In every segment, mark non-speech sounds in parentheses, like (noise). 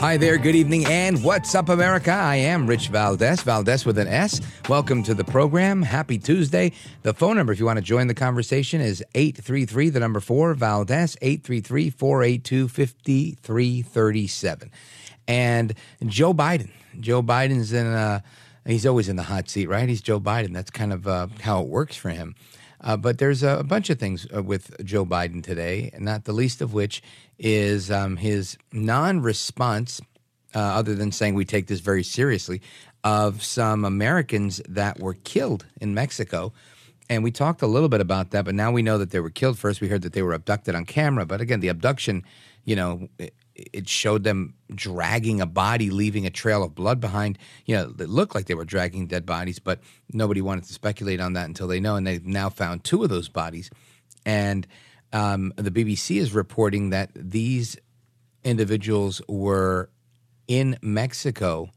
Hi there, good evening, and what's up, America? I am Rich Valdez, Valdez with an S. Welcome to the program. Happy Tuesday. The phone number, if you want to join the conversation, is 833, the number four, Valdez, 833 482 5337. And Joe Biden. Joe Biden's in, uh, he's always in the hot seat, right? He's Joe Biden. That's kind of uh, how it works for him. Uh, but there's a, a, bunch of things uh, with Joe Biden today, not the least of which is um, his non response, uh, other than saying we take this very seriously, of some Americans that were killed in Mexico. And we talked a little bit about that, but now we know that they were killed. First, we heard that they were abducted on camera. But again, the abduction, you know, it showed them dragging a body, leaving a trail of blood behind. You know, it looked like they were dragging dead bodies, but nobody wanted to speculate on that until they know. And they've now found two of those bodies. And um, the BBC is reporting that these individuals were in Mexico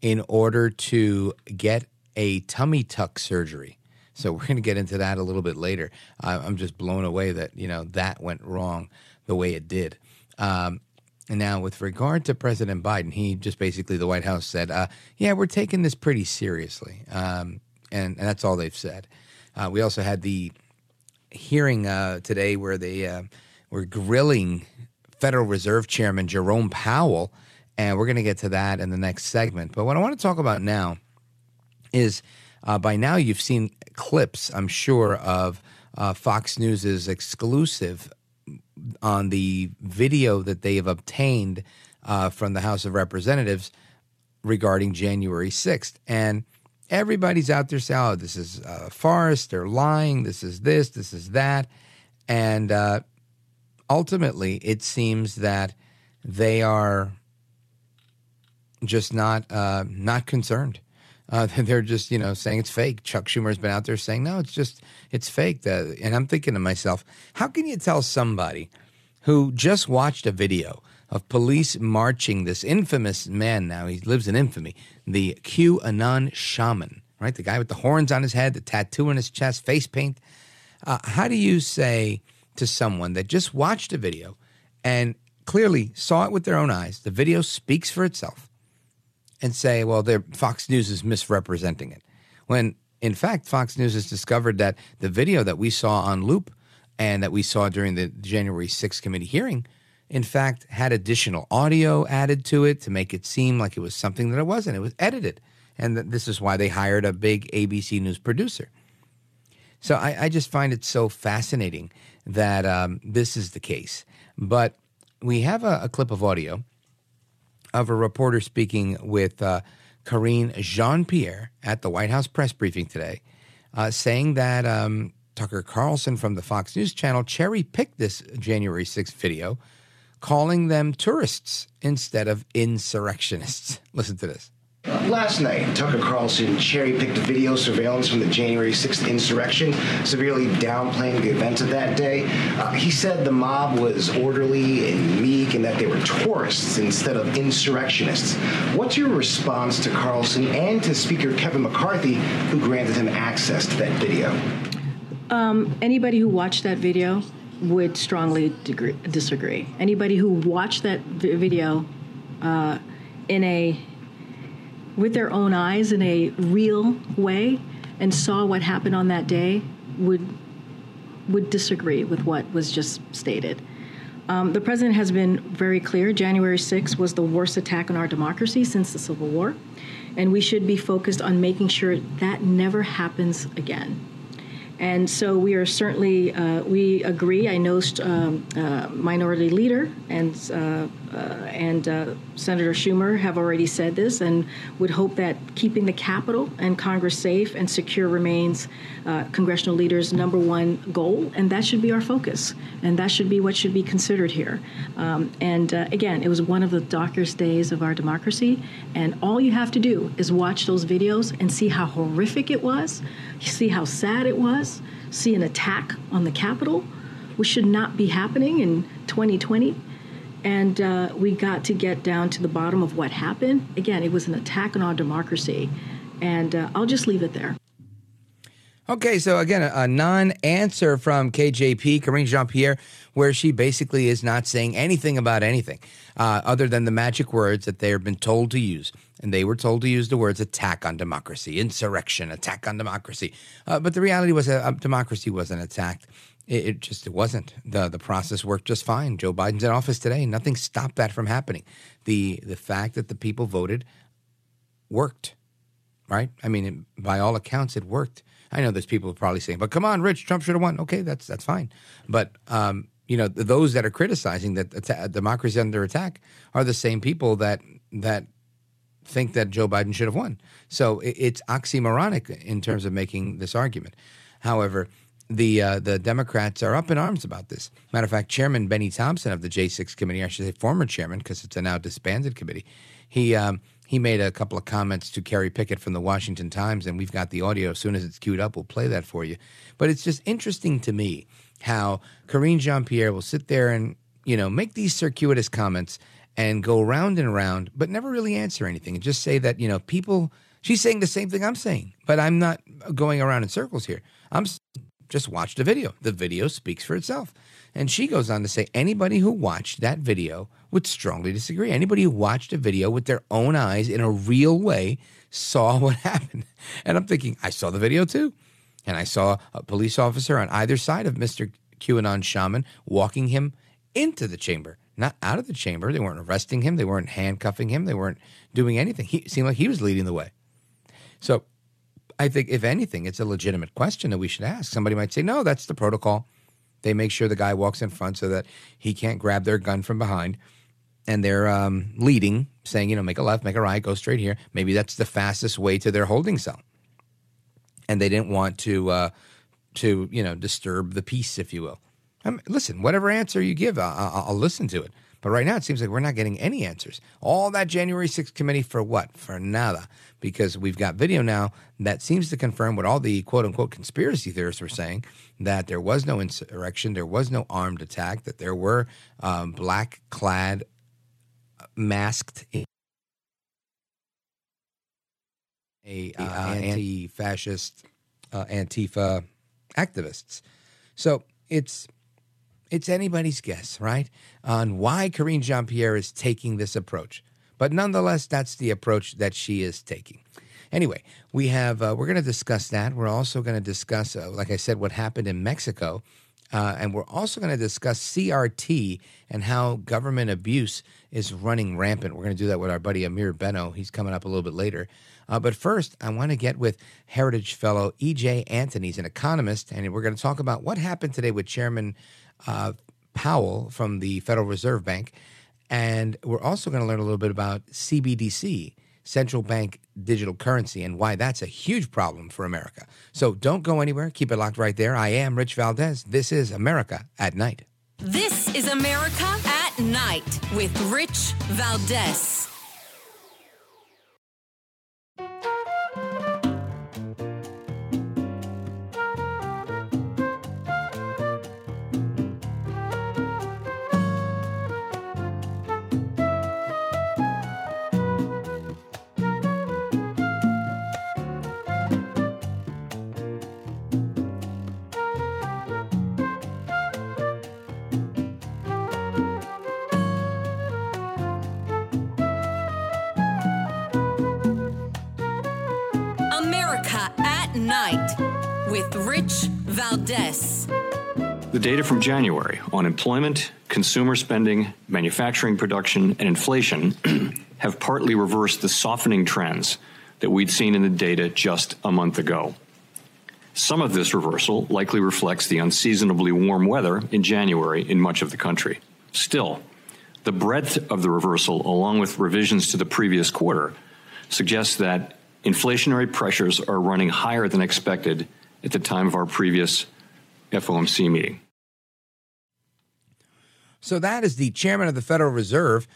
in order to get a tummy tuck surgery. So we're going to get into that a little bit later. I'm just blown away that you know that went wrong the way it did. Um, and now, with regard to President Biden, he just basically, the White House said, uh, yeah, we're taking this pretty seriously. Um, and, and, that's all they've said. Uh, we also had the hearing uh, today where they uh, were grilling Federal Reserve Chairman Jerome Powell. And we're going to get to that in the next segment. But what I want to talk about now is uh, by now you've seen clips, I'm sure, of uh, Fox News's exclusive on the video that they have obtained uh, from the House of Representatives regarding January 6th. And everybody's out there saying, oh, this is a farce, they're lying, this is this, this is that. And uh, ultimately, it seems that they are just not uh, not concerned. Uh, (laughs) they're just you know saying it's fake. Chuck Schumer's been out there saying no, it's just it's fake. and I'm thinking to myself, how can you tell somebody who just watched a video of police marching this infamous man? Now he lives in infamy, the QAnon shaman, right? The guy with the horns on his head, the tattoo on his chest, face paint. Uh, how do you say to someone that just watched a video and clearly saw it with their own eyes? The video speaks for itself and say, well, Fox News is misrepresenting it. When in fact, Fox News has discovered that the video that we saw on loop and that we saw during the January 6th committee hearing, in fact, had additional audio added to it to make it seem like it was something that it wasn't. It was edited. And this is why they hired a big ABC News producer. So I, I just find it so fascinating that um, this is the case. But we have a, a clip of audio of a reporter speaking with uh, Karine Jean Pierre at the White House press briefing today, uh, saying that um, Tucker Carlson from the Fox News channel cherry picked this January 6th video, calling them tourists instead of insurrectionists. (laughs) Listen to this. Last night, Tucker Carlson cherry picked video surveillance from the January 6th insurrection, severely downplaying the events of that day. Uh, he said the mob was orderly and meek and that they were tourists instead of insurrectionists. What's your response to Carlson and to Speaker Kevin McCarthy, who granted him access to that video? Um, anybody who watched that video would strongly disagree. Anybody who watched that video uh, in a with their own eyes in a real way and saw what happened on that day would would disagree with what was just stated. Um, the president has been very clear. January 6th was the worst attack on our democracy since the Civil War, and we should be focused on making sure that never happens again. And so we are certainly, uh, we agree. I know um, uh, Minority Leader and uh, and uh, Senator Schumer have already said this and would hope that keeping the Capitol and Congress safe and secure remains uh, congressional leaders' number one goal, and that should be our focus, and that should be what should be considered here. Um, and uh, again, it was one of the darkest days of our democracy, and all you have to do is watch those videos and see how horrific it was, see how sad it was, see an attack on the Capitol, which should not be happening in 2020 and uh, we got to get down to the bottom of what happened. Again, it was an attack on our democracy, and uh, I'll just leave it there. Okay, so again, a, a non answer from KJP, Karine Jean Pierre, where she basically is not saying anything about anything uh, other than the magic words that they have been told to use. And they were told to use the words attack on democracy, insurrection, attack on democracy. Uh, but the reality was that uh, democracy wasn't attacked. It, it, just it wasn't. the The process worked just fine. Joe Biden's in office today. Nothing stopped that from happening. the The fact that the people voted worked, right? I mean, it, by all accounts, it worked. I know there's people probably saying, "But come on, Rich, Trump should have won." Okay, that's that's fine. But um, you know, those that are criticizing that atta- democracy under attack are the same people that that think that Joe Biden should have won. So it, it's oxymoronic in terms of making this argument. However, the uh, the Democrats are up in arms about this. Matter of fact, Chairman Benny Thompson of the J6 committee, I should say former chairman because it's a now disbanded committee, he um, he made a couple of comments to Kerry Picket from the Washington Times, and we've got the audio. As soon as it's queued up, we'll play that for you. But it's just interesting to me how Karine Jean Pierre will sit there and you know make these circuitous comments and go round and round, but never really answer anything, and just say that you know people. She's saying the same thing I'm saying, but I'm not going around in circles here. I'm just watch the video. The video speaks for itself. And she goes on to say anybody who watched that video would strongly disagree. Anybody who watched a video with their own eyes in a real way saw (laughs) what happened. And I'm thinking, I saw the video too. And I saw a police officer on either side of Mr. QAnon shaman walking him into the chamber, not out of the chamber. They weren't arresting him, they weren't handcuffing him, they weren't doing anything. He seemed like he was leading the way. So I think, if anything, it's a legitimate question that we should ask. Somebody might say, no, that's the protocol. They make sure the guy walks in front so that he can't grab their gun from behind. And they're um, leading, saying, you know, make a left, make a right, go straight here. Maybe that's the fastest way to their holding cell. And they didn't want to, uh, to you know, disturb the peace, if you will. I mean, listen, whatever answer you give, I'll, I'll listen to it. But right now, it seems like we're not getting any answers. All that January 6th committee for what? For nada. Because we've got video now that seems to confirm what all the quote unquote conspiracy theorists were saying that there was no insurrection, there was no armed attack, that there were um, black clad, masked a, uh, anti fascist uh, Antifa activists. So it's it's anybody's guess, right, on why Karine Jean Pierre is taking this approach. But nonetheless, that's the approach that she is taking. Anyway, we have uh, we're going to discuss that. We're also going to discuss, uh, like I said, what happened in Mexico, uh, and we're also going to discuss CRT and how government abuse is running rampant. We're going to do that with our buddy Ameer Benno. He's coming up a little bit later. Uh, but first, I want to get with Heritage Fellow E.J. Antoni. He's an economist, and we're going to talk about what happened today with Chairman uh, Powell from the Federal Reserve Bank. And we're also going to learn a little bit about CBDC, central bank digital currency, and why that's a huge problem for America. So don't go anywhere. Keep it locked right there. I am Rich Valdez. This is America at Night. This is America at Night with Rich Valdez. The data from January on employment, consumer spending, manufacturing production, and inflation (clears throat) have partly reversed the softening trends that we'd seen in the data just a month ago. Some of this reversal likely reflects the unseasonably warm weather in January in much of the country. Still, The breadth of the reversal, along with revisions to the previous quarter, suggests that inflationary pressures are running higher than expected at the time of our previous FOMC meeting. So that is the chairman of the Federal Reserve,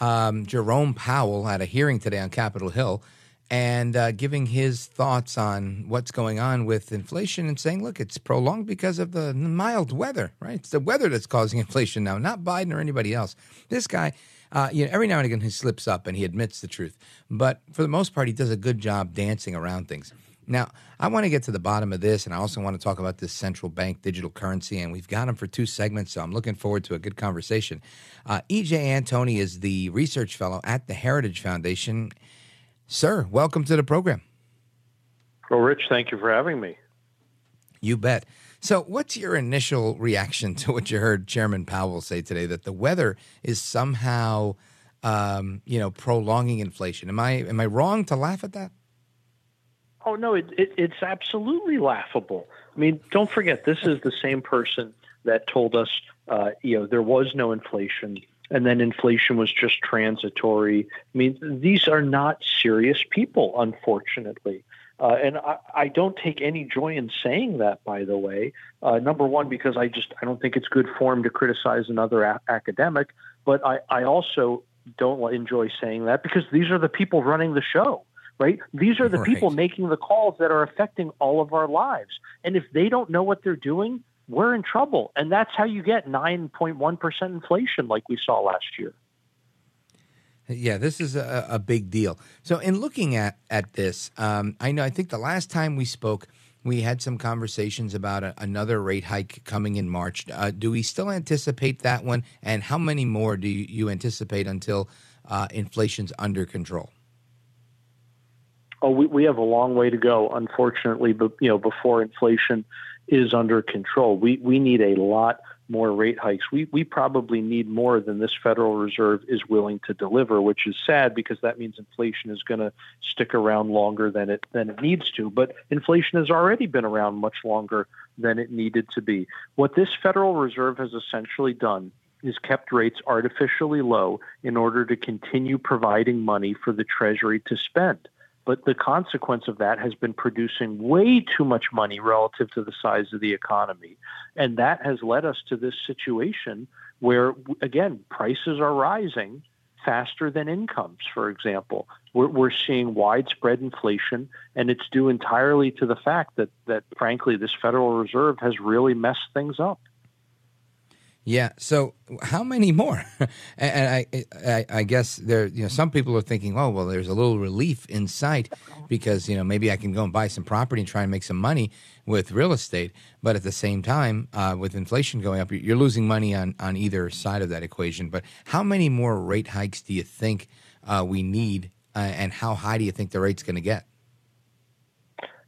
um, Jerome Powell, at a hearing today on Capitol Hill and uh, giving his thoughts on what's going on with inflation and saying, look, it's prolonged because of the mild weather, right? It's the weather that's causing (laughs) inflation now, not Biden or anybody else. This guy, uh, you know, every now and again he slips up and he admits the truth, but for the most part, he does a good job dancing around things. Now, I want to get to the bottom of this, and I also want to talk about this central bank digital currency, and we've got them for two segments, so I'm looking forward to a good conversation. Uh, EJ Antoni is the research fellow at the Heritage Foundation Sir, welcome to the program. Well, Rich, thank you for having me. You bet. So, what's your initial reaction (laughs) to what you heard Chairman Powell say today that the weather is somehow, um, you know, prolonging inflation? Am I am I wrong to laugh at that? Oh no, it, it, it's absolutely laughable. I mean, don't forget this is the same person that told us, uh, you know, there was no inflation and then inflation was just transitory. I mean, these are not serious people, unfortunately. Uh, and I, I, don't take any joy in saying that, by the way. Uh, number one, because I just I don't think it's good form to criticize another a- academic. But I, I also don't enjoy saying that because these are the people running the show, right? These are the right. people making the calls that are affecting all of our lives. And if they don't know what they're doing, we're in trouble. And that's how you get 9.1% inflation like we saw last year. Yeah, this is a, a big deal. So, in looking at at this, um, I know I think the last time we spoke, we had some conversations about a, another rate hike coming in March. Uh, do we still anticipate that one? And how many more do you, you anticipate until uh, inflation's under control? Oh, we, we have a long way to go, unfortunately. But you know, before inflation is under control. We we need a lot more rate hikes. We we probably need more than this Federal Reserve is willing to deliver, which is sad because that means inflation is going to stick around longer than it than it needs to. But inflation has already been around much longer than it needed to be. What this Federal Reserve has essentially done is kept rates artificially low in order to continue providing money for the Treasury to spend. But the consequence of that has been producing way too much money relative to the size of the economy. And that has led us to this situation where, again, prices are rising faster than incomes, for example. We're, we're seeing widespread inflation, and it's due entirely to the fact that, that, frankly, this Federal Reserve has really messed things up. Yeah. So how many more? (laughs) and I, I, I, guess there, you know, some people are thinking, oh, well, there's a little relief in sight because you know maybe I can go and buy some property and try and make some money with real estate. But at the same time, uh, with inflation going up, you're losing money on on either side of that equation. But how many more rate hikes do you think uh, we need, uh, and how high do you think the rate's going to get?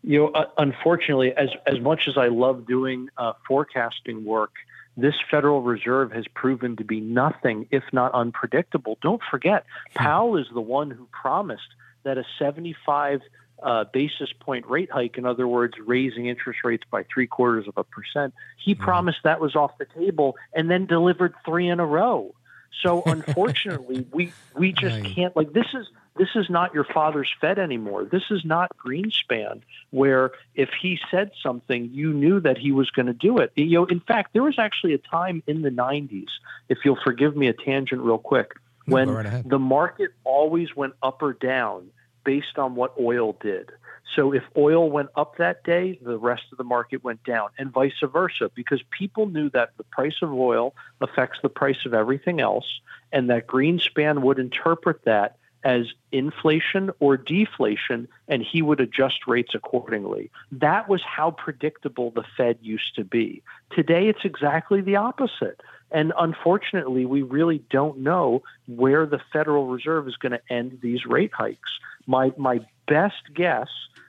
You know, uh, unfortunately, as as much as I love doing uh, forecasting work this Federal Reserve has proven to be nothing if not unpredictable. Don't forget, hmm. Powell is the one who promised that a 75 uh, basis point rate hike, in other words, raising interest rates by three quarters of a percent, he mm-hmm. promised that was off the table and then delivered three in a row. So (laughs) unfortunately, we we just can't like this is this is not your father's Fed anymore. This is not Greenspan, where if he said something, you knew that he was going to do it. You know, in fact, there was actually a time in the 90s, if you'll forgive me a tangent real quick, when right the market always went up or down based on what oil did. So if oil went up that day, the rest of the market went down, and vice versa, because people knew that the price of oil affects the price of everything else, and that Greenspan would interpret that as inflation or deflation, and he would adjust rates accordingly. That was how predictable the Fed used to be. Today, it's exactly the opposite. And unfortunately, we really don't know where the Federal Reserve is going to end these rate hikes. My, my best guess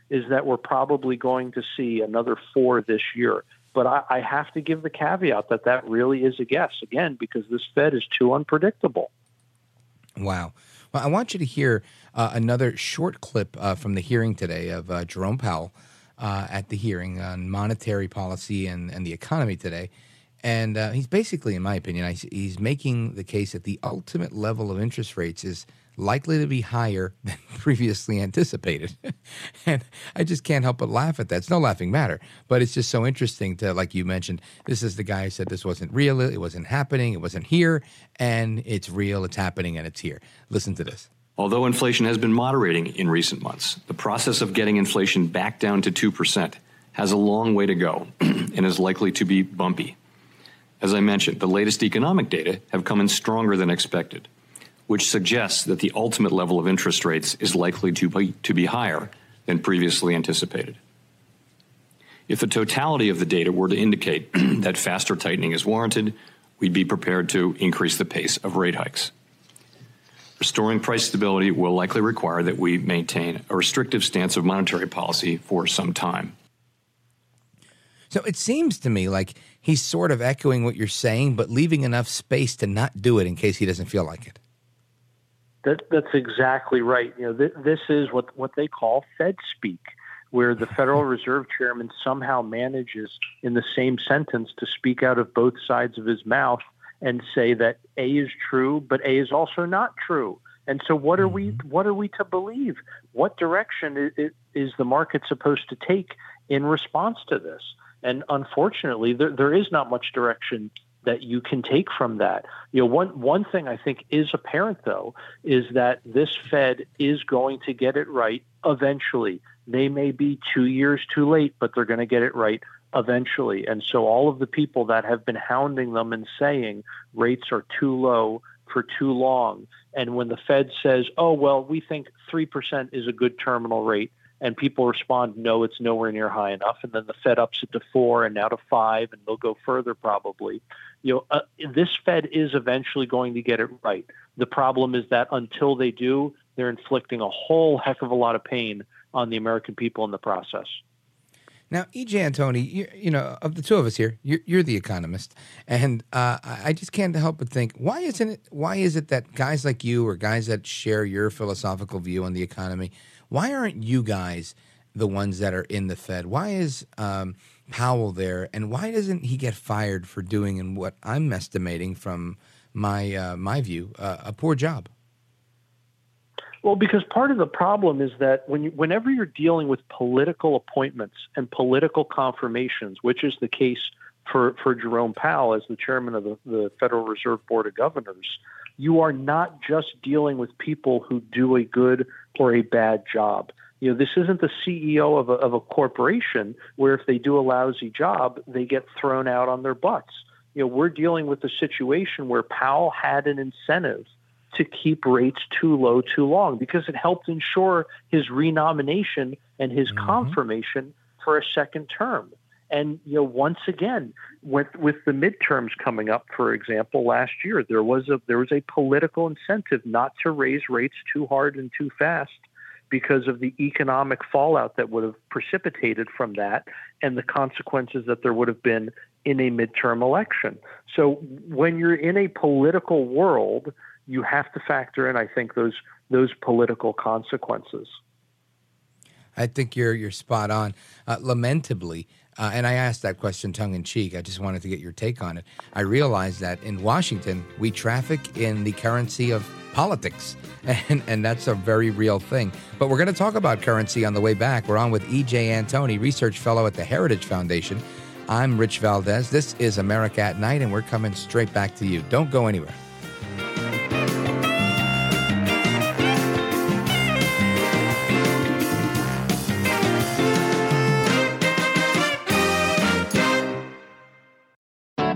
is that we're probably going to see another four this year. But I, I have to give the caveat that that really is a guess, again, because this Fed is too unpredictable. Wow. Well, I want you to hear uh, another short clip uh, from the hearing today of uh, Jerome Powell uh, at the hearing on monetary policy and, and the economy today. And uh, he's basically, in my opinion, he's making the case that the ultimate level of interest rates is likely to be higher (laughs) than previously anticipated. (laughs) and I just can't help but laugh at that. It's no laughing matter, but it's just so interesting to, like you mentioned, this is the guy who said this wasn't real, it wasn't happening, it wasn't here, and it's real, it's happening, and it's here. Listen to this. Although inflation has been moderating in recent months, the process of getting inflation back down to 2% has a long way to go (clears throat) and is likely to be bumpy. As I mentioned, the latest economic data have come in stronger than expected, which suggests that the ultimate level of interest rates is likely to be, to be higher than previously anticipated. If the totality of the data were to indicate (clears throat) that faster tightening is warranted, we'd be prepared to increase the pace of rate hikes. Restoring price stability will likely require that we maintain a restrictive stance of monetary policy for some time. So it seems to me like he's sort of echoing what you're saying, but leaving enough space to not do it in case he doesn't feel like it. That, that's exactly right. You know, th- this is what what they call Fed speak, where the Federal (laughs) Reserve Chairman somehow manages, in the same sentence, to speak out of both sides of his mouth and say that A is true, but A is also not true. And so, what are we? Mm-hmm. What are we to believe? What direction is, is the market supposed to take in response to this? And unfortunately, there, there is not much direction that you can take from that. You know, one one thing I think is apparent though is that this Fed is going to get it right eventually. They may be 2 years too late, but they're going to get it right eventually. And so all of the people that have been hounding them and saying rates are too low for too long and when the Fed says, "Oh, well, we think 3% is a good terminal rate." And people respond, no, it's nowhere near high enough. And then the Fed ups it to four and now to five, and they'll go further probably. You know, uh, this Fed is eventually going to get it right. The problem is that until they do, they're inflicting a whole heck of a lot of pain on the American people in the process. Now, EJ Antoni, you, you, know, of the two of us here, you're, you're the economist, and uh, I just can't help but think, why isn't it? Why is it that guys like you, or guys that share your philosophical view on the economy, why aren't you guys the ones that are in the Fed? Why is um, Powell there, and why doesn't he get fired for doing, in what I'm estimating from my uh, my view, uh, a poor job? Well, because part of the problem is that when you, whenever you're dealing with political appointments and political confirmations, which is the case for, for Jerome Powell as the chairman of the, the Federal Reserve Board of Governors, you are not just dealing with people who do a good or a bad job. You know, this isn't the CEO of a, of a corporation where if they do a lousy job, they get thrown out on their butts. You know, we're dealing with a situation where Powell had an incentive to keep rates too low too long because it helped ensure his renomination and his mm-hmm. confirmation for a second term. And you know, once again, with with the midterms coming up, for example, last year there was a there was a political incentive not to raise rates too hard and too fast because of the economic fallout that would have precipitated from that and the consequences that there would have been in a midterm election. So when you're in a political world, you have to factor in, I think, those those political consequences. I think you're you're spot on. Uh, lamentably, uh, and I asked that question tongue in cheek. I just wanted to get your take on it. I realized that in Washington, we traffic in the currency of politics, (laughs) and, and that's a very real thing. But we're going to talk about currency on the way back. We're on with EJ Antoni, research fellow at the Heritage Foundation. I'm Rich Valdez. This is America at Night, and we're coming straight back to you. Don't go anywhere.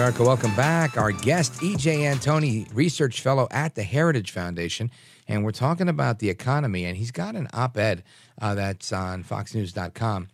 America, welcome back. Our guest, EJ Antoni, research fellow at the Heritage Foundation. And we're talking about the economy. And he's got an op ed uh, that's on foxnews.com.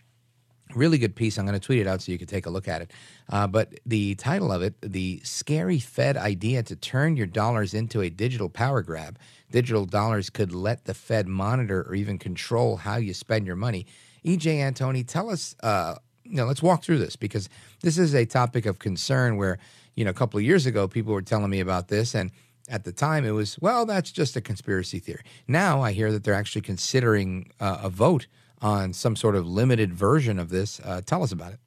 Really good piece. I'm going to tweet it out so you can take a look at it. Uh, but the title of it, The Scary Fed Idea to Turn Your Dollars into a Digital Power Grab. Digital dollars could let the Fed monitor or even control how you spend your money. EJ Antoni, tell us uh, you know, let's walk through this because this is a topic of concern where, you know, a couple of years ago, people were telling me about this. And at the time, it was, well, that's just a conspiracy theory. Now I hear that they're actually considering uh, a vote on some sort of limited version of this. Uh, tell us about it.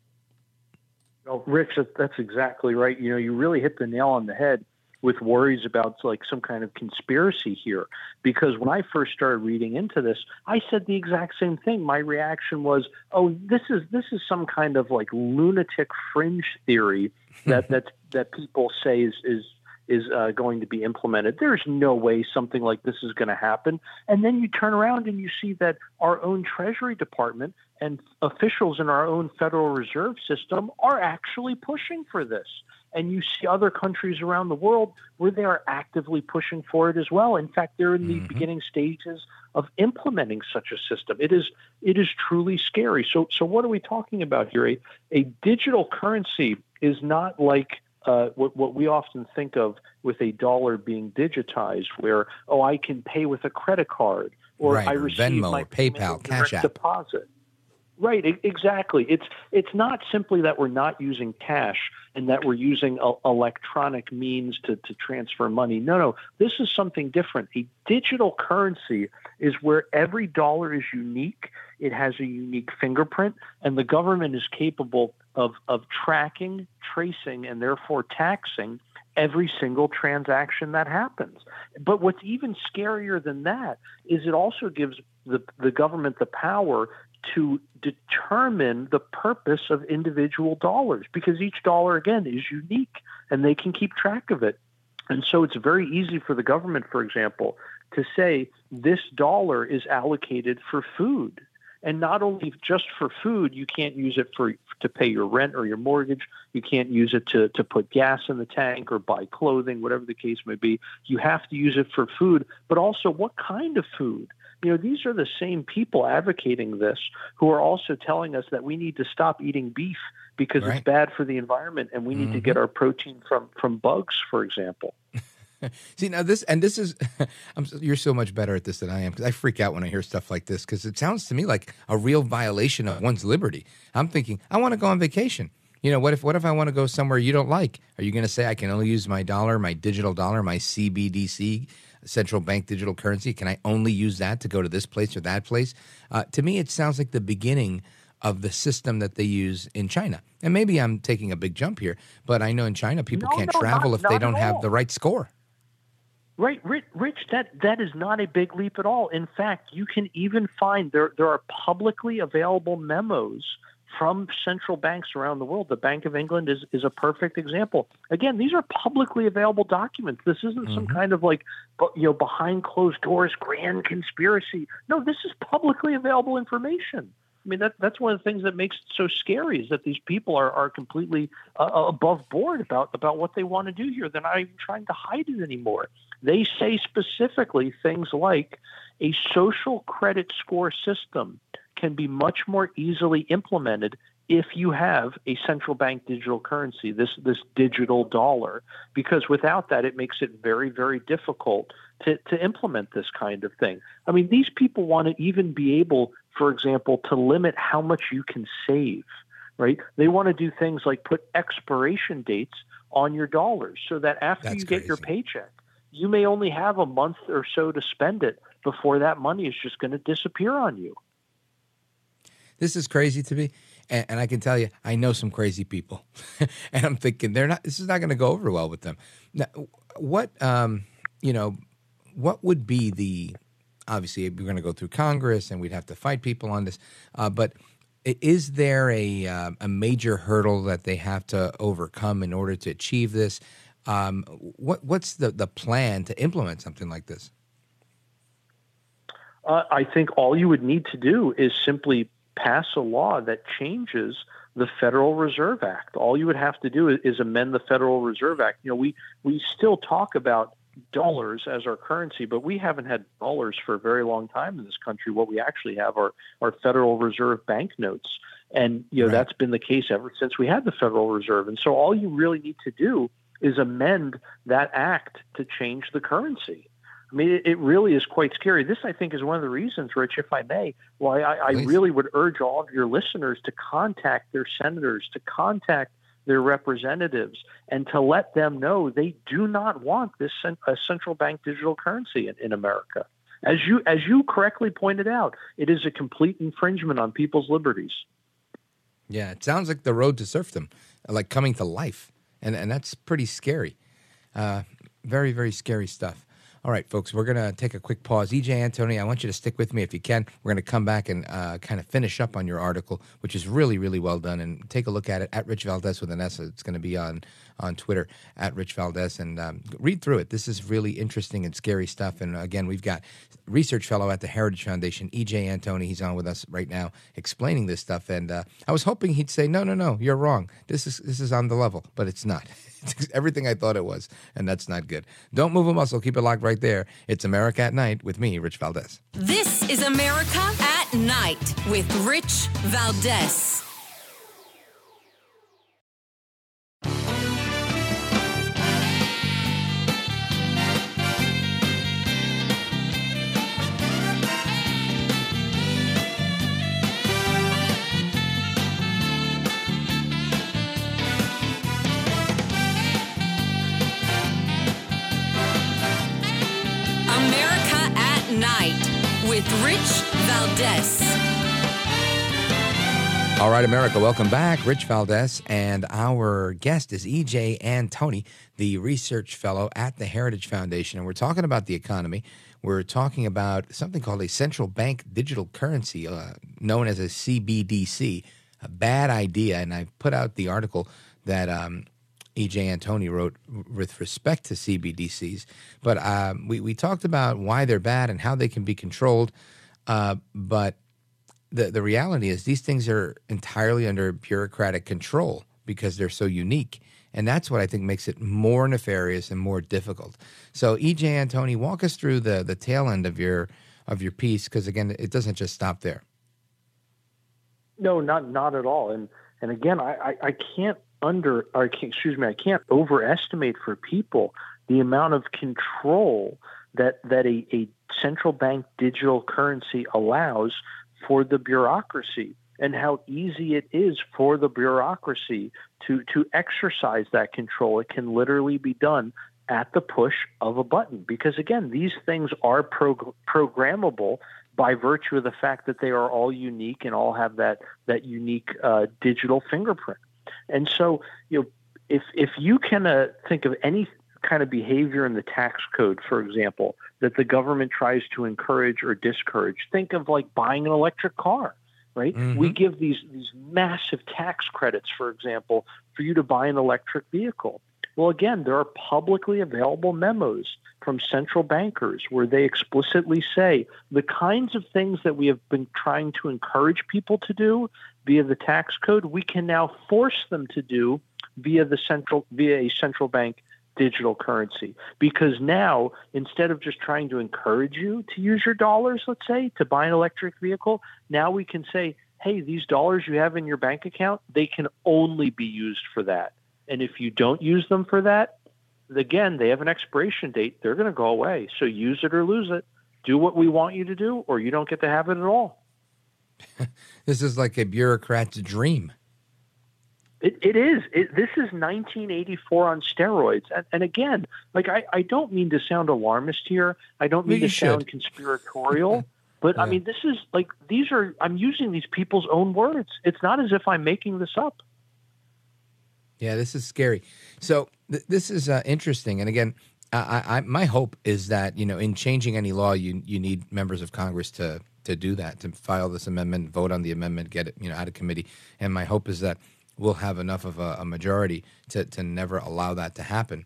Well, Rich, that's exactly right. You know, you really hit the nail on the head with worries about like some kind of conspiracy here because when I first started reading into this, I said the exact same thing. My reaction was, "Oh, this is this is some kind of like lunatic fringe theory that (laughs) that that people say is is is uh, going to be implemented. There's no way something like this is going to happen. And then you turn around and you see that our own Treasury Department and officials in our own Federal Reserve System are actually pushing for this and you see other countries around the world where they are actively pushing for it as well. In fact, they're in the mm-hmm. beginning stages of implementing such a system. It is it is truly scary. So so what are we talking about here? A, a digital currency is not like uh, what, what we often think of with a dollar being digitized, where oh I can pay with a credit card or right, I receive Venmo, my PayPal, Cash App deposit. Right, exactly. It's it's not simply that we're not using cash and that we're using a, electronic means to, to transfer money. No, no, this is something different. A digital currency is where every dollar is unique. It has a unique fingerprint, and the government is capable of of tracking, tracing, and therefore taxing every single transaction that happens. But what's even scarier than that is it also gives the, the government the power to determine the purpose of individual dollars because each dollar, again, is unique and they can keep track of it. And so it's very easy for the government, for example, to say this dollar is allocated for food. And not only just for food, you can't use it for to pay your rent or your mortgage. You can't use it to, to put gas in the tank or buy clothing, whatever the case may be. You have to use it for food, but also what kind of food? You know, these are the same people advocating this who are also telling us that we need to stop eating beef because right. it's bad for the environment and we need mm-hmm. to get our protein from from bugs, for example. (laughs) See now this and this is (laughs) I'm, you're so much better at this than I am because I freak out when I hear stuff like this because it sounds to me like a real violation of one's liberty. I'm thinking I want to go on vacation. You know what if what if I want to go somewhere you don't like? Are you going to say I can only use my dollar, my digital dollar, my CBDC central bank digital currency? Can I only use that to go to this place or that place? Uh, to me, it sounds like the beginning of the system that they use in China. And maybe I'm taking a big jump here, but I know in China people no, can't no, travel not, if they don't have the right score. Right, Rich, that, that is not a big leap at all. In fact, you can even find there, there are publicly available memos from central banks around the world. The Bank of England is, is a perfect example. Again, these are publicly available documents. This isn't mm-hmm. some kind of like, you know, behind closed doors grand conspiracy. No, this is publicly available information. I mean, that, that's one of the things that makes it so scary is that these people are, are completely uh, uh above board about, about what they want to do here. They're not even trying to hide it anymore. They say specifically things like a social credit score system can be much more easily implemented if you have a central bank digital currency, this this digital dollar, because without that, it makes it very very difficult to to implement this kind of thing. I mean, these people want to even be able, for example, to limit how much you can save. Right? They want to do things like put expiration dates on your dollars so that after That's you crazy. get your paycheck, you may only have a month or so to spend it before that money is just going to disappear on you. This is crazy to me. And, and I can tell you, I know some crazy people, (laughs) and I'm thinking they're not. This is not going to go over well with them. Now, what um, you know, what would be the? Obviously, we're going to go through Congress, and we'd have to fight people on this. Uh, but is there a uh, a major hurdle that they have to overcome in order to achieve this? Um, what what's the the plan to implement something like this? Uh, I think all you would need to do is simply pass a law that changes the Federal Reserve Act. All you would have to do is, is amend the Federal Reserve Act. You know, we we still talk about dollars as our currency, but we haven't had dollars for a very long time in this country. What we actually have are, are Federal Reserve banknotes. And, you know, right. that's been the case ever since we had the Federal Reserve. And so all you really need to do is amend that act to change the currency. I mean, it, it really is quite scary. This, I think, is one of the reasons, Rich, if I may, why I, I really would urge all of your listeners to contact their senators, to contact their representatives and to let them know they do not want this a central bank digital currency in, in America. As you as you correctly pointed out, it is a complete infringement on people's liberties. Yeah, it sounds like the road to serfdom, like coming to life, and and that's pretty scary. Uh, very very scary stuff. All right, folks, we're going to take a quick pause. EJ Antoni, I want you to stick with me if you can. We're going to come back and uh, kind of finish up on your article, which is really, really well done. And take a look at it at Rich Valdez with an S. It's going to be on, on Twitter at Rich Valdez and um, read through it. This is really interesting and scary stuff. And again, we've got research fellow at the Heritage Foundation, EJ Antoni. He's on with us right now explaining this stuff. And uh, I was hoping he'd say, no, no, no, you're wrong. This is, this is on the level, but it's not. It's (laughs) everything I thought it was, and that's not good. Don't move a muscle. Keep it locked right there. It's America at Night with me, Rich Valdez. This is America at Night with Rich Valdez. Right, America, welcome back. Rich Valdez, and our guest is EJ Antoni, the research fellow at the Heritage Foundation. And we're talking about the economy. We're talking about something called a central bank digital currency, uh, known as a CBDC. A bad idea. And I put out the article that um, E.J. Antoni wrote with respect to CBDCs. But um, we, we talked about why they're bad and how they can be controlled. Uh, but the, the reality is, these things are entirely under bureaucratic control because they're so unique. And that's what I think makes it more nefarious and more difficult. So, E.J. Antoni, walk us through the, the tail end of your of your piece, because again, it doesn't just stop there. No, not not at all. And and again, I, I, I can't under, or excuse me, I can't overestimate for people the amount of control that that a, a central bank digital currency allows for the bureaucracy and how easy it is for the bureaucracy to to exercise that control. It can literally be done at the push of a button because again, these things are prog- programmable by virtue of the fact that they are all unique and all have that that unique uh, digital fingerprint. And so, you know, if if you can uh, think of any kind of behavior in the tax code, for example, that the government tries to encourage or discourage, think of like buying an electric car. Right? Mm-hmm. We give these these massive tax credits, for example, for you to buy an electric vehicle. Well, again, there are publicly available memos from central bankers where they explicitly say the kinds of things that we have been trying to encourage people to do via the tax code, we can now force them to do via the central via a central bank digital currency because now instead of just trying to encourage you to use your dollars let's say to buy an electric vehicle now we can say hey these dollars you have in your bank account they can only be used for that and if you don't use them for that, again, they have an expiration date. They're going to go away. So use it or lose it. Do what we want you to do, or you don't get to have it at all. (laughs) this is like a bureaucrat's dream. It, it is. It, this is 1984 on steroids. And, and again, like I, I don't mean to sound alarmist here. I don't mean to should. sound conspiratorial. (laughs) but yeah. I mean, this is like these are. I'm using these people's own words. It's not as if I'm making this up. Yeah, this is scary. So th- this is uh, interesting. And again, I, I, my hope is that you know, in changing any law, you you need members of Congress to to do that, to file this amendment, vote on the amendment, get it you know out of committee. And my hope is that we'll have enough of a, a majority to to never allow that to happen,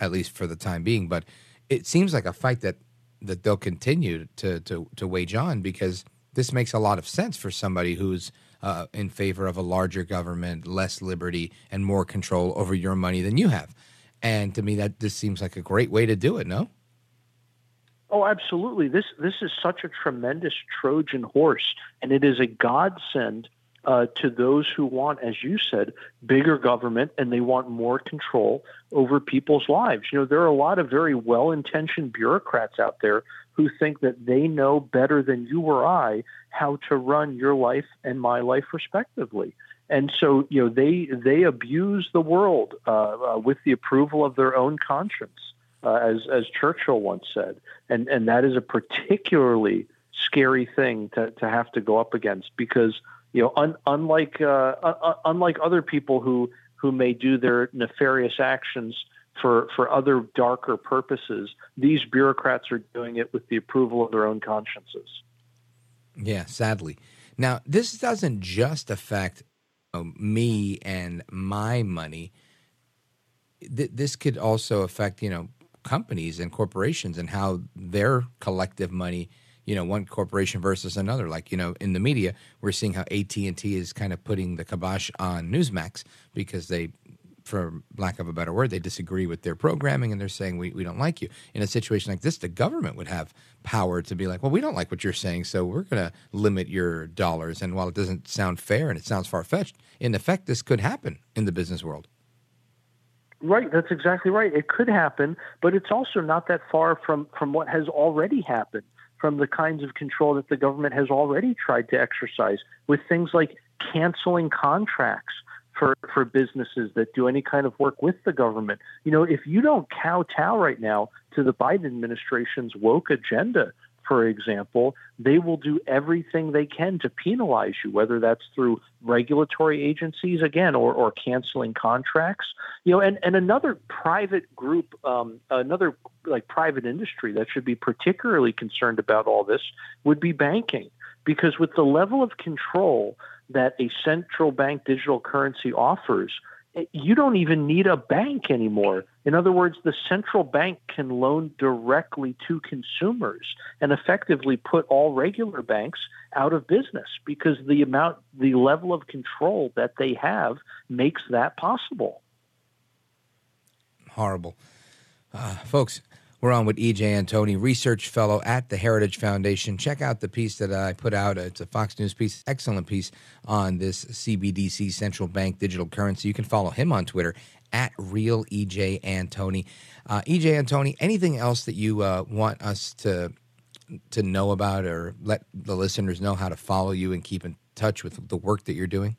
at least for the time being. But it seems like a fight that that they'll continue to to to wage on because this makes a lot of sense for somebody who's uh, in favor of a larger government, less liberty, and more control over your money than you have. And to me, that this seems like a great way to do it. No. Oh, absolutely. This this is such a tremendous Trojan horse, and it is a godsend uh, to those who want, as you said, bigger government and they want more control over people's lives. You know, there are a lot of very well intentioned bureaucrats out there who think that they know better than you or I how to run your life and my life respectively. And so, you know, they they abuse the world uh, uh, with the approval of their own conscience, uh, as as Churchill once said, and and that is a particularly scary thing to to have to go up against because you know, un, unlike uh, uh, uh, unlike other people who who may do their nefarious actions for for other darker purposes, these bureaucrats are doing it with the approval of their own consciences. Yeah, sadly. Now, this doesn't just affect know, me and my money. Th- this could also affect, you know, companies and corporations and how their collective money you know one corporation versus another. Like you know in the media we're seeing how AT&T is kind of putting the kibosh on Newsmax because they for lack of a better word they disagree with their programming and they're saying we, we don't like you. In a situation like this the government would have power to be like well we don't like what you're saying so we're going to limit your dollars. And while it doesn't sound fair and it sounds far-fetched in effect this could happen in the business world. Right, that's exactly right. It could happen, but it's also not that far from from what has already happened from the kinds of control that the government has already tried to exercise with things like canceling contracts for, for businesses that do any kind of work with the government. You know, if you don't kowtow right now to the Biden administration's woke agenda, for example, they will do everything they can to penalize you, whether that's through regulatory agencies again or, or canceling contracts. You know, and, and another private group, um, another like private industry that should be particularly concerned about all this would be banking, because with the level of control that a central bank digital currency offers, you don't even need a bank anymore. In other words, the central bank can loan directly to consumers and effectively put all regular banks out of business because the amount, the level of control that they have makes that possible. Horrible. Uh, folks, we're on with EJ Antoni, research fellow at the Heritage Foundation. Check out the piece that I put out. It's a Fox News piece, excellent piece on this CBDC central bank digital currency. You can follow him on Twitter at real EJ Antoni. Uh, EJ Antoni, anything else that you uh, want us to to know about or let the listeners know how to follow you and keep in touch with the work that you're doing?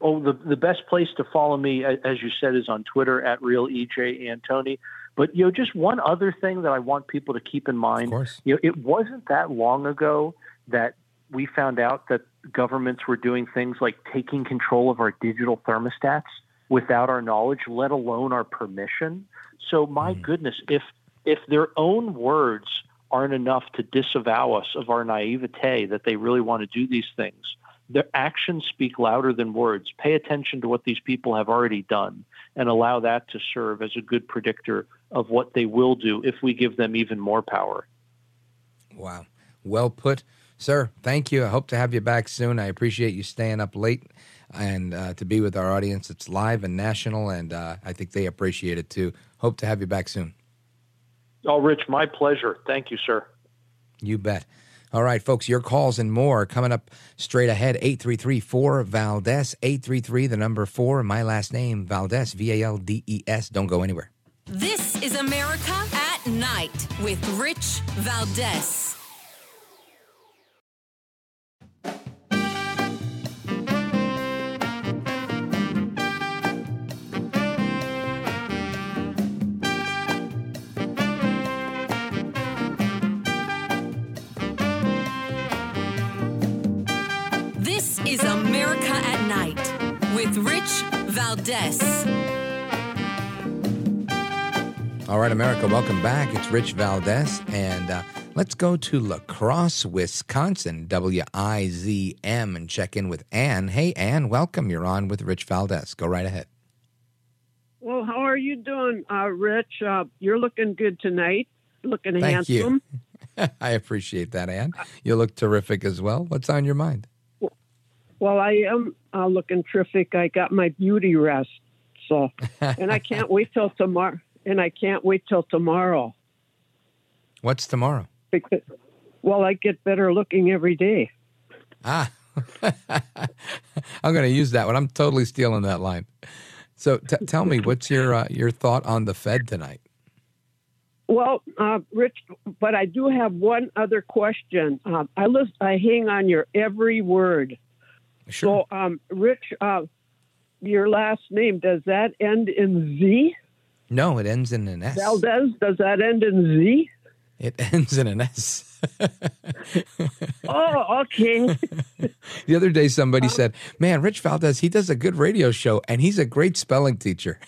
Oh, the, the best place to follow me, as you said, is on Twitter at real EJ Antoni. But you know, just one other thing that I want people to keep in mind. You know, it wasn't that long ago that we found out that governments were doing things like taking control of our digital thermostats without our knowledge, let alone our permission. So my mm. goodness, if if their own words aren't enough to disavow us of our naivete that they really want to do these things, their actions speak louder than words. Pay attention to what these people have already done and allow that to serve as a good predictor of what they will do if we give them even more power. Wow. Well put. Sir, thank you. I hope to have you back soon. I appreciate you staying up late and uh, to be with our audience. It's live and national, and uh, I think they appreciate it too. Hope to have you back soon. Oh, Rich, my pleasure. Thank you, sir. You bet. All right, folks, your calls and more coming up straight ahead. 833 Valdes, 833, the number 4, my last name, Valdes, V A L D E S. Don't go anywhere. This is America at Night with Rich Valdes. Valdes. All right, America, welcome back. It's Rich Valdes, and uh, let's go to La Crosse, Wisconsin, WIZM, and check in with Ann. Hey, Ann, welcome. You're on with Rich Valdes. Go right ahead. Well, how are you doing, uh, Rich? Uh, you're looking good tonight. looking Thank handsome. you. (laughs) I appreciate that, Ann. You look terrific as well. What's on your mind? Well, I am uh, looking terrific. I got my beauty rest, so (laughs) and I can't wait till tomorrow. And I can't wait till tomorrow What's tomorrow? because, well, I get better looking every day. Ah, (laughs) I'm going to use that one. I'm totally stealing that line. So t- tell me, what's your uh, your thought on the Fed tonight? Well, uh, Rich, but I do have one other question. Uh, I list, I hang on your every word. Sure. So, um, Rich, uh, your last name does that end in Z? no, it ends in an S. Valdes, does that end in Z? It (laughs) ends in an S. Oh, okay. (laughs) the other day, somebody said, "Man, Rich Valdes, he does a good radio show, and he's a great spelling teacher."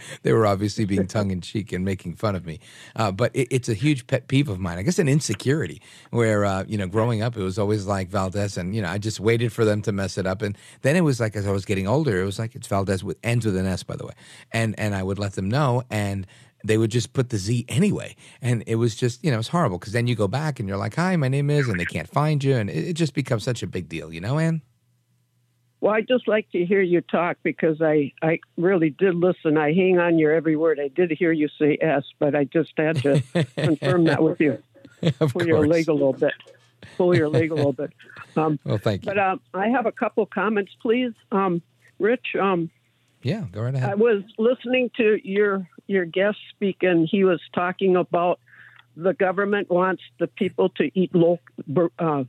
(laughs) they were obviously being tongue in cheek and making fun of me, uh, but it, it's a huge pet peeve of mine. I guess an insecurity where uh, you know, growing up, it was always like Valdes, and you know, I just waited for them to mess it up, and then it was like as I was getting older, it was like it's Valdes with ends with an S, by the way, and and I would let them know, and they would just put the Z anyway. And it was just, you know, it's horrible because then you go back and you're like, hi, my name is, and they can't find you. And it, it just becomes such a big deal, you know, Ann? Well, I just like to hear you talk because I, I really did listen. I hang on your every word. I did hear you say S, but I just had to (laughs) confirm that with you. of Pull your leg a little bit. Pull your leg a little bit. Um, Well, thank you. but um, I have a couple comments, please. Um, Rich, um, yeah, go right ahead. I was listening to your your guest speak, and he was talking about the government wants the people to eat local. uh,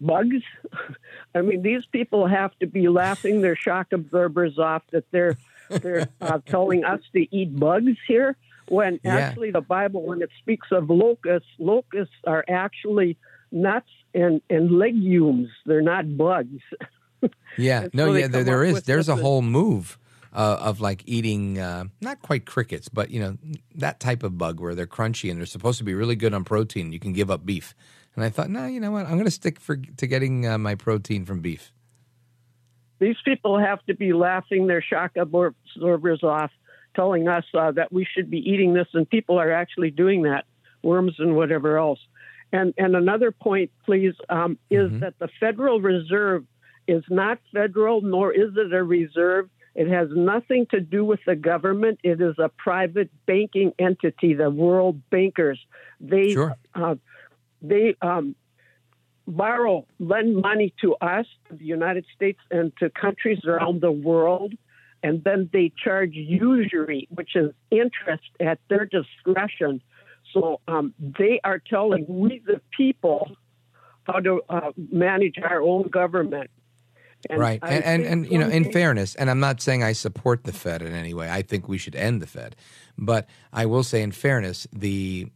bugs. (laughs) I mean, these people have to be laughing their shock absorbers off that they're they're (laughs) uh, telling us to eat bugs here. When Yeah. actually the Bible, when it speaks of locusts, locusts are actually nuts and, and legumes. They're not bugs. (laughs) Yeah, And no, so yeah, there, there is. There's a this- whole move uh, of like eating, uh, not quite crickets, but, you know, that type of bug where they're crunchy and they're supposed to be really good on protein. You can give up beef. And I thought, no, you know what? I'm going to stick for to getting uh, my protein from beef. These people have to be laughing their shock absorbers off, telling us uh, that we should be eating this, and people are actually doing that, worms and whatever else. And and another point, please, um, is Mhm. that the Federal Reserve is not federal, nor is it a reserve. It has nothing to do with the government. It is a private banking entity, the World Bankers. They Sure. uh, they um, borrow, lend money to us, the United States, and to countries around the world, and then they charge usury, which is interest at their discretion. So um, they are telling we, the people, how to uh, manage our own government. And right. I And, and, and, you know, in thing- fairness, and I'm not saying I support the Fed in any way. I think we should end the Fed. But I will say, in fairness, the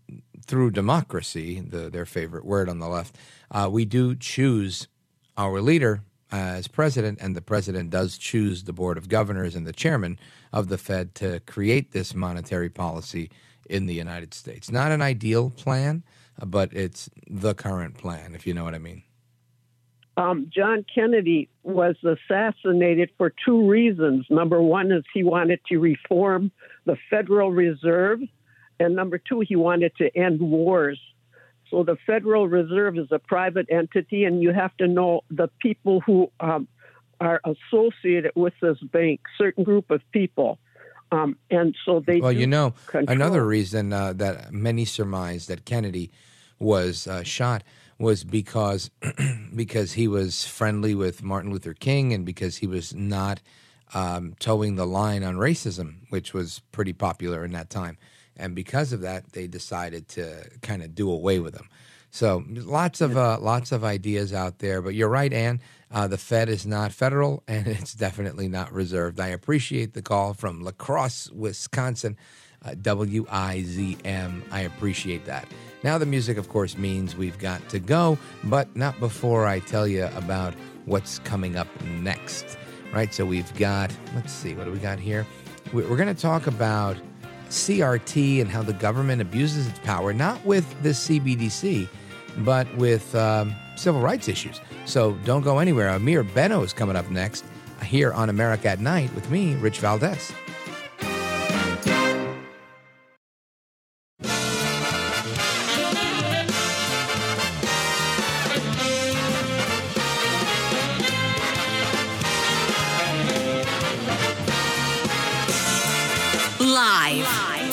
through democracy, the, their favorite word on the left, uh, we do choose our leader as president, and the president does choose the board of governors and the chairman of the Fed to create this monetary policy in the United States. Not an ideal plan, but it's the current plan, if you know what I mean. Um, John Kennedy was assassinated for two reasons. Number one is he wanted to reform the Federal Reserve, and number two, he wanted to end wars. So the Federal Reserve is a private entity, and you have to know the people who um, are associated with this bank, certain group of people. Um, and so they Well, you know, control. another reason uh, that many surmise that Kennedy was uh, shot was because (clears throat) because he was friendly with Martin Luther King and because he was not um, toeing the line on racism, which was pretty popular in that time. And because of that, they decided to kind of do away with him. So lots of uh, lots of ideas out there, but you're right, Ann. Uh, the Fed is not federal, (laughs) and it's definitely not reserved. I appreciate the call from La Crosse, Wisconsin, W I Z M. I appreciate that. Now the music, of course, means we've got to go, but not before I tell you about what's coming up next. Right? So we've got. Let's see, what do we got here? We- We're going to talk about CRT and how the government abuses its power, not with the CBDC, but with um, civil rights issues. So don't go anywhere. Ameer Benno is coming up next here on America at Night with me, Rich Valdes.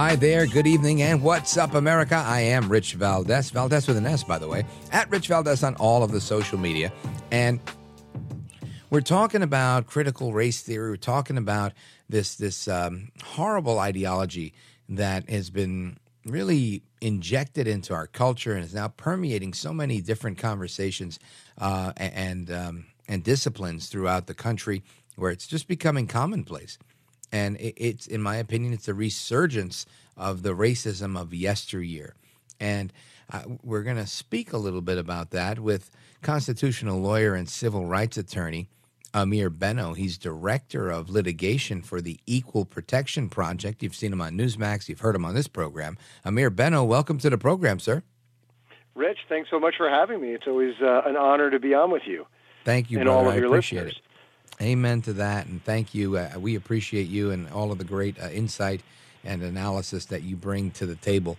Hi there, good evening, and what's up, America? I am Rich Valdes, Valdes with an S, by the way, at Rich Valdes on all of the social media. And we're talking about critical race theory. We're talking about this this um, horrible ideology that has been really injected into our culture and is now permeating so many different conversations uh, and um, and disciplines throughout the country, where it's just becoming commonplace. And it, it's, in my opinion, it's a resurgence of the racism of yesteryear. And uh, we're going to speak a little bit about that with constitutional lawyer and civil rights attorney Ameer Benno. He's director of litigation for the Equal Protection Project. You've seen him on Newsmax, you've heard him on this program. Ameer Benno, welcome to the program, sir. Rich, thanks so much for having me. It's always uh, an honor to be on with you. Thank you, and brother. all of I your appreciate listeners. it. Amen to that, and thank you. Uh, we appreciate you and all of the great uh, insight and analysis that you bring to the table.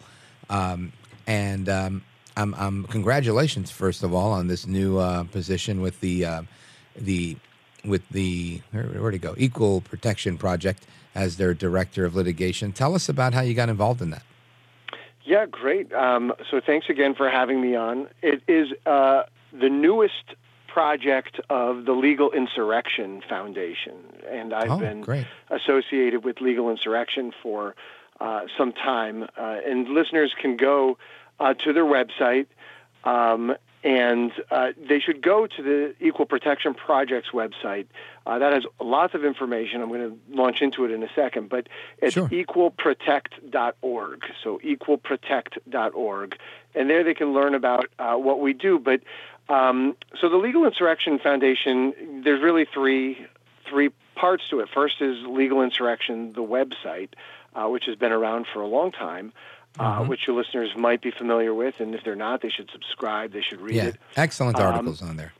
Um, and um, I'm, I'm congratulations, first of all, on this new uh, position with the uh, the with the where, where'd go? Equal Protection Project as their director of litigation. Tell us about how you got involved in that. Yeah, great. Um, so thanks again for having me on. It is uh, the newest project of the Legal Insurrection Foundation, and I've Oh, been great. associated with Legal Insurrection for uh, some time. Uh, and listeners can go uh, to their website, um, and uh, they should go to the Equal Protection Project's website. Uh, that has lots of information. I'm going to launch into it in a second, but it's Sure. equalprotect.org. So equalprotect.org, and there they can learn about uh, what we do. But um, so the Legal Insurrection Foundation, there's really three three parts to it. First is Legal Insurrection, the website, uh, which has been around for a long time. Uh, which your listeners might be familiar with, and if they're not, they should subscribe. They should read Yeah, it. excellent Um, articles on there.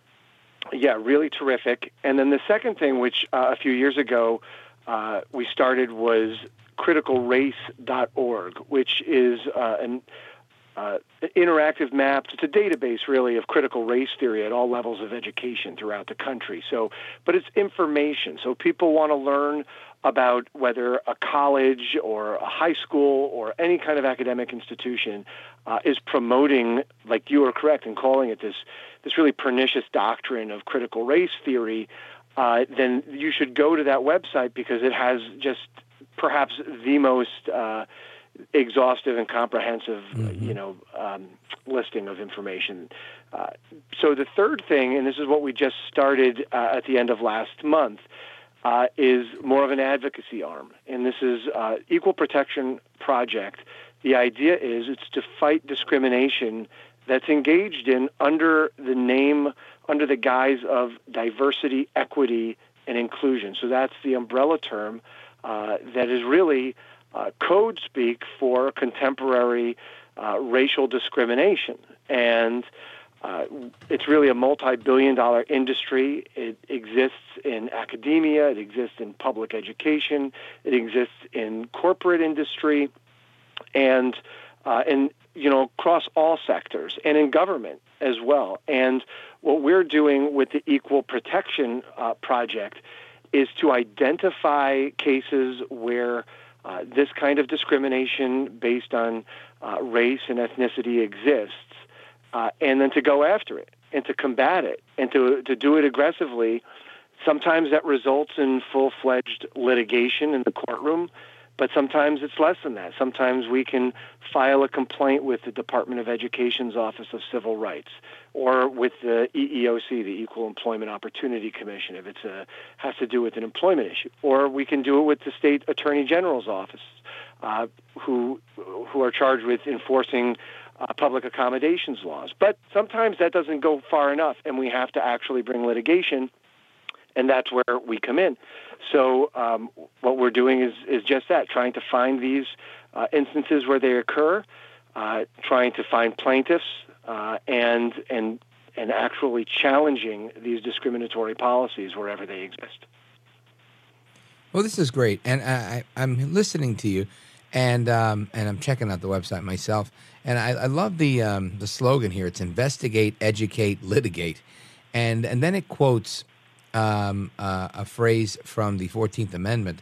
Yeah, really terrific. And then the second thing, which uh, a few years ago uh, we started, was criticalrace.org, which is uh, an uh, interactive maps. It's a database, really, of critical race theory at all levels of education throughout the country. So, but it's information. So people want to learn about whether a college or a high school or any kind of academic institution uh, is promoting, like you are correct in calling it this, this really pernicious doctrine of critical race theory. Uh, then you should go to that website because it has just perhaps the most uh, exhaustive and comprehensive, you know, um, listing of information. Uh, so the third thing, and this is what we just started uh, at the end of last month, uh, is more of an advocacy arm, and this is uh, Equal Protection Project. The idea is it's to fight discrimination that's engaged in under the name, under the guise of diversity, equity, and inclusion. So that's the umbrella term uh, that is really uh, code speak for contemporary uh, racial discrimination. And uh, it's really a multi-billion dollar industry. It exists in academia. It exists in public education. It exists in corporate industry, and uh, and you know across all sectors and in government as well. And what we're doing with the Equal Protection uh, Project is to identify cases where uh, this kind of discrimination based on uh, race and ethnicity exists, uh, and then to go after it and to combat it and to, to do it aggressively. Sometimes that results in full fledged litigation in the courtroom, but sometimes it's less than that. Sometimes we can file a complaint with the Department of Education's Office of Civil Rights or with the EEOC, the Equal Employment Opportunity Commission, if it has to do with an employment issue. Or we can do it with the State Attorney General's Office, uh, who, who are charged with enforcing uh, public accommodations laws. But sometimes that doesn't go far enough, and we have to actually bring litigation and that's where we come in. So um, what we're doing is is just that, trying to find these uh, instances where they occur, uh, trying to find plaintiffs, uh, and and and actually challenging these discriminatory policies wherever they exist. Well, this is great, and I, am listening to you, and um, and I'm checking out the website myself, and I, I love the um, the slogan here. It's investigate, educate, litigate, and and then it quotes um, uh, a phrase from the Fourteenth Amendment,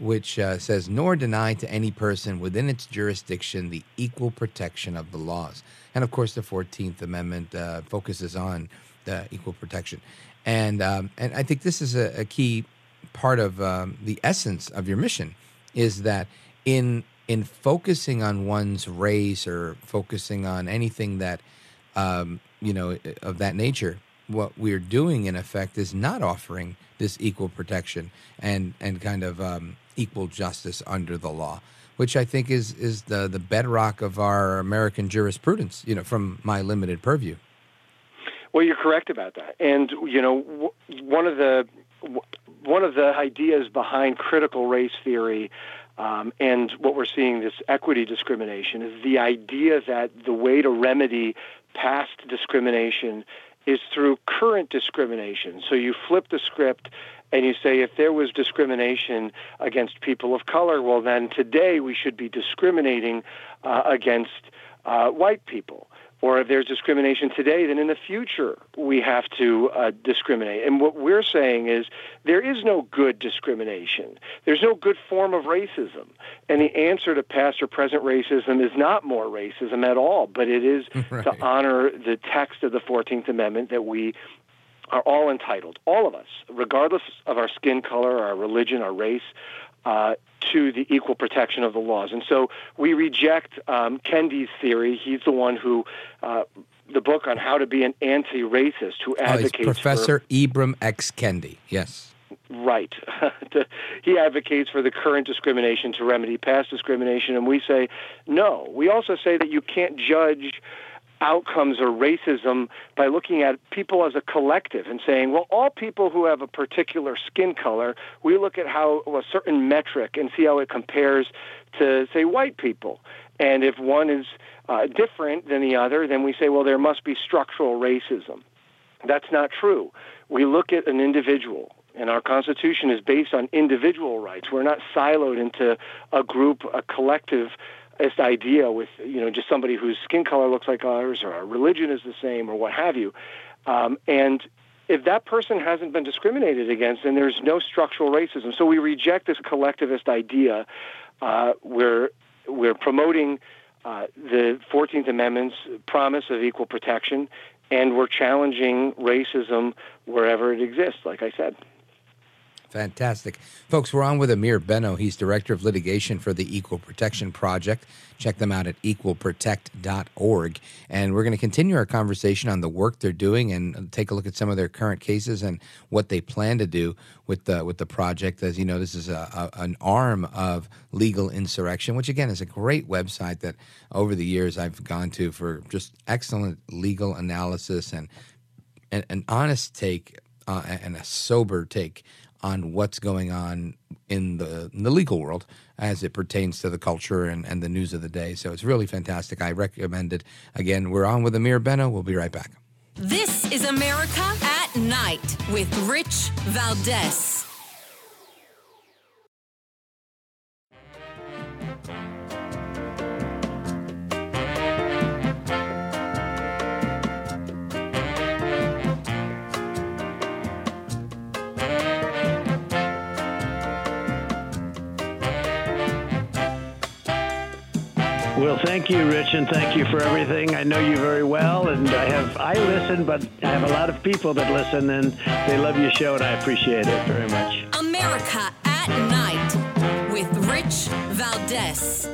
which uh, says, "Nor deny to any person within its jurisdiction the equal protection of the laws." And of course, the Fourteenth Amendment uh, focuses on the equal protection, and um, and I think this is a, a key part of um, the essence of your mission is that in in focusing on one's race or focusing on anything that um, you know of that nature, what we're doing in effect is not offering this equal protection and and kind of um, equal justice under the law, which I think is is the the bedrock of our American jurisprudence. You know, from my limited purview. Well, you're correct about that, and you know, one of the one of the ideas behind critical race theory um, and what we're seeing this equity discrimination is the idea that the way to remedy past discrimination is through current discrimination. So you flip the script and you say if there was discrimination against people of color, well, then today we should be discriminating uh, against uh, white people or if there's discrimination today, then in the future we have to uh, discriminate. And what we're saying is there is no good discrimination. There's no good form of racism. And the answer to past or present racism is not more racism at all, but it is (laughs) right. to honor the text of the 14th Amendment that we are all entitled, all of us, regardless of our skin color, our religion, our race, uh, to the equal protection of the laws. And so we reject um, Kendi's theory. He's the one who, uh, the book on how to be an anti racist, who advocates. Oh, Professor for, Ibram X. Kendi, yes. Right. (laughs) he advocates for the current discrimination to remedy past discrimination. And we say, no. We also say that you can't judge outcomes or racism by looking at people as a collective and saying, well, all people who have a particular skin color, we look at how a certain metric and see how it compares to, say, white people. And if one is uh, different than the other, then we say, well, there must be structural racism. That's not true. We look at an individual and our Constitution is based on individual rights. We're not siloed into a group, a collective this idea with you know just somebody whose skin color looks like ours or our religion is the same or what have you. Um, and if that person hasn't been discriminated against then there's no structural racism. So we reject this collectivist idea uh, we're we're promoting uh, the 14th Amendment's promise of equal protection and we're challenging racism wherever it exists like I said Fantastic. Folks, we're on with Ameer Benno. He's Director of Litigation for the Equal Protection Project. Check them out at equalprotect.org. And we're going to continue our conversation on the work they're doing and take a look at some of their current cases and what they plan to do with the, with the project. As you know, this is a, a, an arm of Legal Insurrection, which again is a great website that over the years I've gone to for just excellent legal analysis and an, an honest take uh, and a sober take on what's going on in the in the legal world as it pertains to the culture and, and the news of the day. So it's really fantastic. I recommend it. Again, we're on with Ameer Benno. We'll be right back. This is America at Night with Rich Valdes. Well, thank you, Rich, and thank you for everything. I know you very well, and I have I listen, but I have a lot of people that listen, and they love your show, and I appreciate it very much. America at Night with Rich Valdes.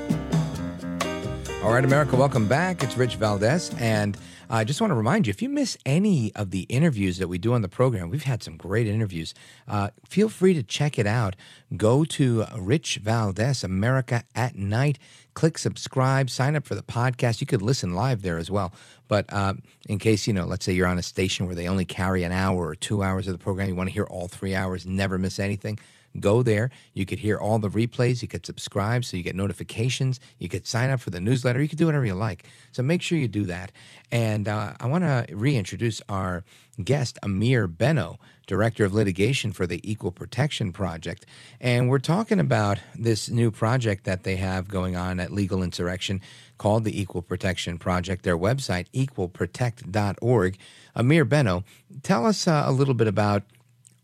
All right, America, welcome back. It's Rich Valdes. And I just want to remind you if you miss any of the interviews that we do on the program, we've had some great interviews. Uh, feel free to check it out. Go to Rich Valdes, America at Night. Click subscribe, sign up for the podcast. You could listen live there as well. But uh, in case, you know, let's say you're on a station where they only carry an hour or two hours of the program, you want to hear all three hours, never miss anything Go there. You could hear all the replays. You could subscribe so you get notifications. You could sign up for the newsletter. You could do whatever you like. So make sure you do that. And uh, I want to reintroduce our guest, Ameer Benno, Director of Litigation for the Equal Protection Project. And we're talking about this new project that they have going on at Legal Insurrection called the Equal Protection Project. Their website, equalprotect.org. Ameer Benno, tell us uh, a little bit about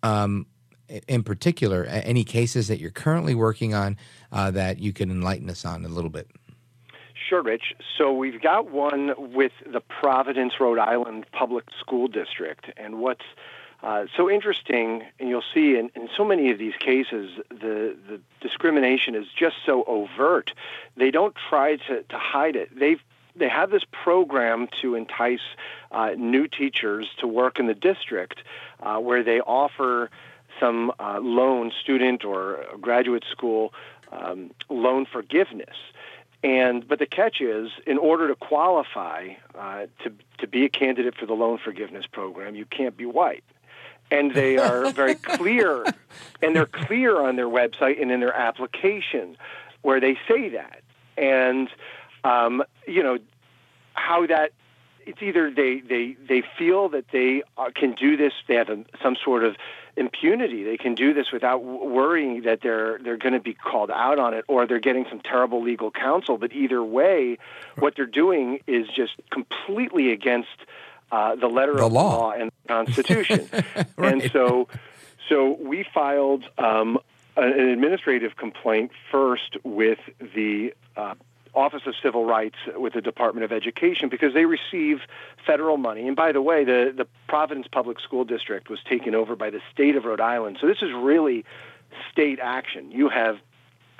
um, in particular, any cases that you're currently working on uh, that you can enlighten us on a little bit? Sure, Rich. So we've got one with the Providence, Rhode Island Public School District. And what's uh, so interesting, and you'll see in, in so many of these cases, the, the discrimination is just so overt. They don't try to, to hide it. They've they have this program to entice uh, new teachers to work in the district, uh, where they offer some uh, loan, student or graduate school um, loan forgiveness. And but the catch is, in order to qualify uh, to to be a candidate for the loan forgiveness program, you can't be white. And they are (laughs) very clear, and they're clear on their website and in their application, where they say that. And um, you know how that it's either they they they feel that they uh, can do this, they have a, some sort of impunity. They can do this without worrying that they're they're going to be called out on it or they're getting some terrible legal counsel. But either way, what they're doing is just completely against uh, the letter the of law. law and the Constitution. (laughs) right. And so, so we filed um, an administrative complaint first with the uh, Office of Civil Rights with the Department of Education because they receive federal money. And by the way, the, the Providence Public School District was taken over by the state of Rhode Island. So this is really state action. You have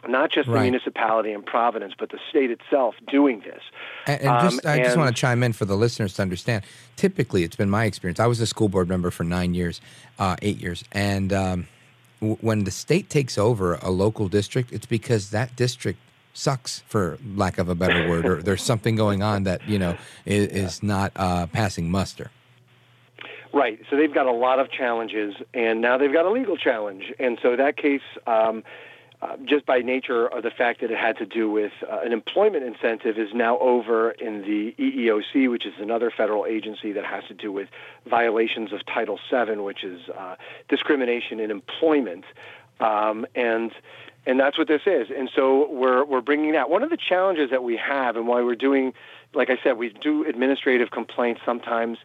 not just the municipality in Providence, but the state itself doing this. And, and Um, just, I just want to chime in for the listeners to understand. Typically, it's been my experience. I was a school board member for nine years, uh, eight years, and um, w- when the state takes over a local district, it's because that district sucks, for lack of a better word, or there's something going on that you know is, is not uh, passing muster. Right. So they've got a lot of challenges, and now they've got a legal challenge. And so that case, um, uh, just by nature of the fact that it had to do with uh, an employment incentive, is now over in the EEOC, which is another federal agency that has to do with violations of Title VII, which is uh, discrimination in employment. Um, and and that's what this is. And so we're we're bringing that. One of the challenges that we have, and why we're doing, like I said, we do administrative complaints sometimes,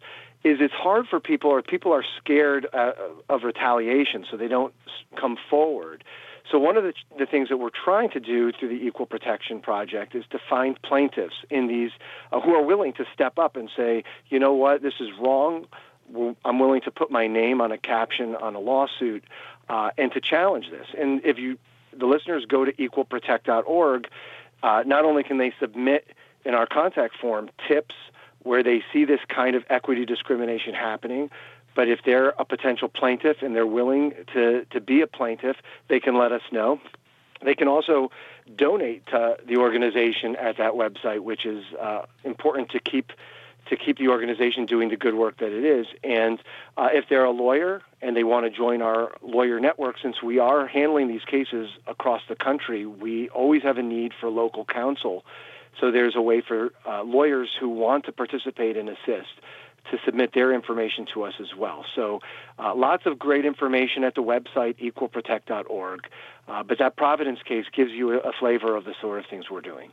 is it's hard for people, or people are scared uh, of retaliation, so they don't come forward. So one of the, the things that we're trying to do through the Equal Protection Project is to find plaintiffs in these uh, who are willing to step up and say, you know what, this is wrong. I'm willing to put my name on a caption on a lawsuit uh, and to challenge this. And if you, the listeners, go to equalprotect.org, uh, not only can they submit in our contact form tips where they see this kind of equity discrimination happening, but if they're a potential plaintiff and they're willing to, to be a plaintiff, they can let us know. They can also donate to the organization at that website, which is uh, important to keep to keep the organization doing the good work that it is. And uh, if they're a lawyer and they want to join our lawyer network, since we are handling these cases across the country, we always have a need for local counsel. So there's a way for uh, lawyers who want to participate and assist to submit their information to us as well. So uh, lots of great information at the website equalprotect.org. Uh, but that Providence case gives you a, a flavor of the sort of things we're doing.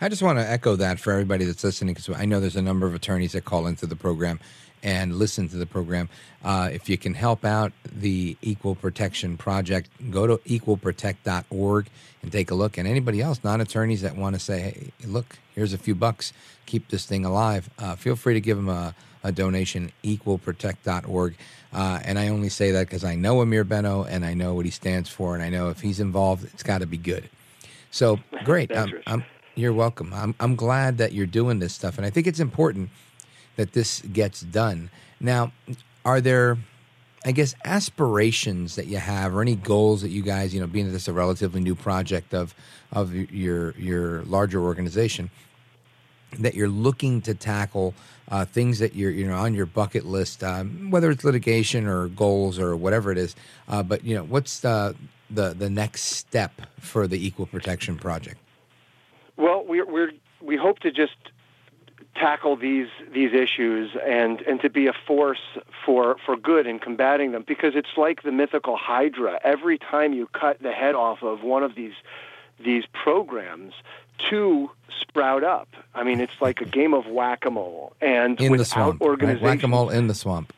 I just want to echo that for everybody that's listening because I know there's a number of attorneys that call into the program and listen to the program. Uh, if you can help out the Equal Protection Project, go to equalprotect.org and take a look. And anybody else, non attorneys that want to say, hey, look, here's a few bucks, keep this thing alive, uh, feel free to give them a, a donation, equalprotect.org. Uh, and I only say that because I know Ameer Benno and I know what he stands for. And I know if he's involved, it's got to be good. So great. You're welcome. I'm, I'm glad that you're doing this stuff. And I think it's important that this gets done. Now, are there, I guess, aspirations that you have or any goals that you guys, you know, being this a relatively new project of, of your, your larger organization, that you're looking to tackle uh, things that you're you know on your bucket list, um, whether it's litigation or goals or whatever it is. Uh, but you know, what's the, the the next step for the Equal Protection Project? Well, we're, we're we hope to just tackle these these issues and and to be a force for for good in combating them because it's like the mythical hydra every time you cut the head off of one of these these programs two sprout up i mean it's like a game of whack-a-mole and in without the swamp, organization right? whack-a-mole in the swamp.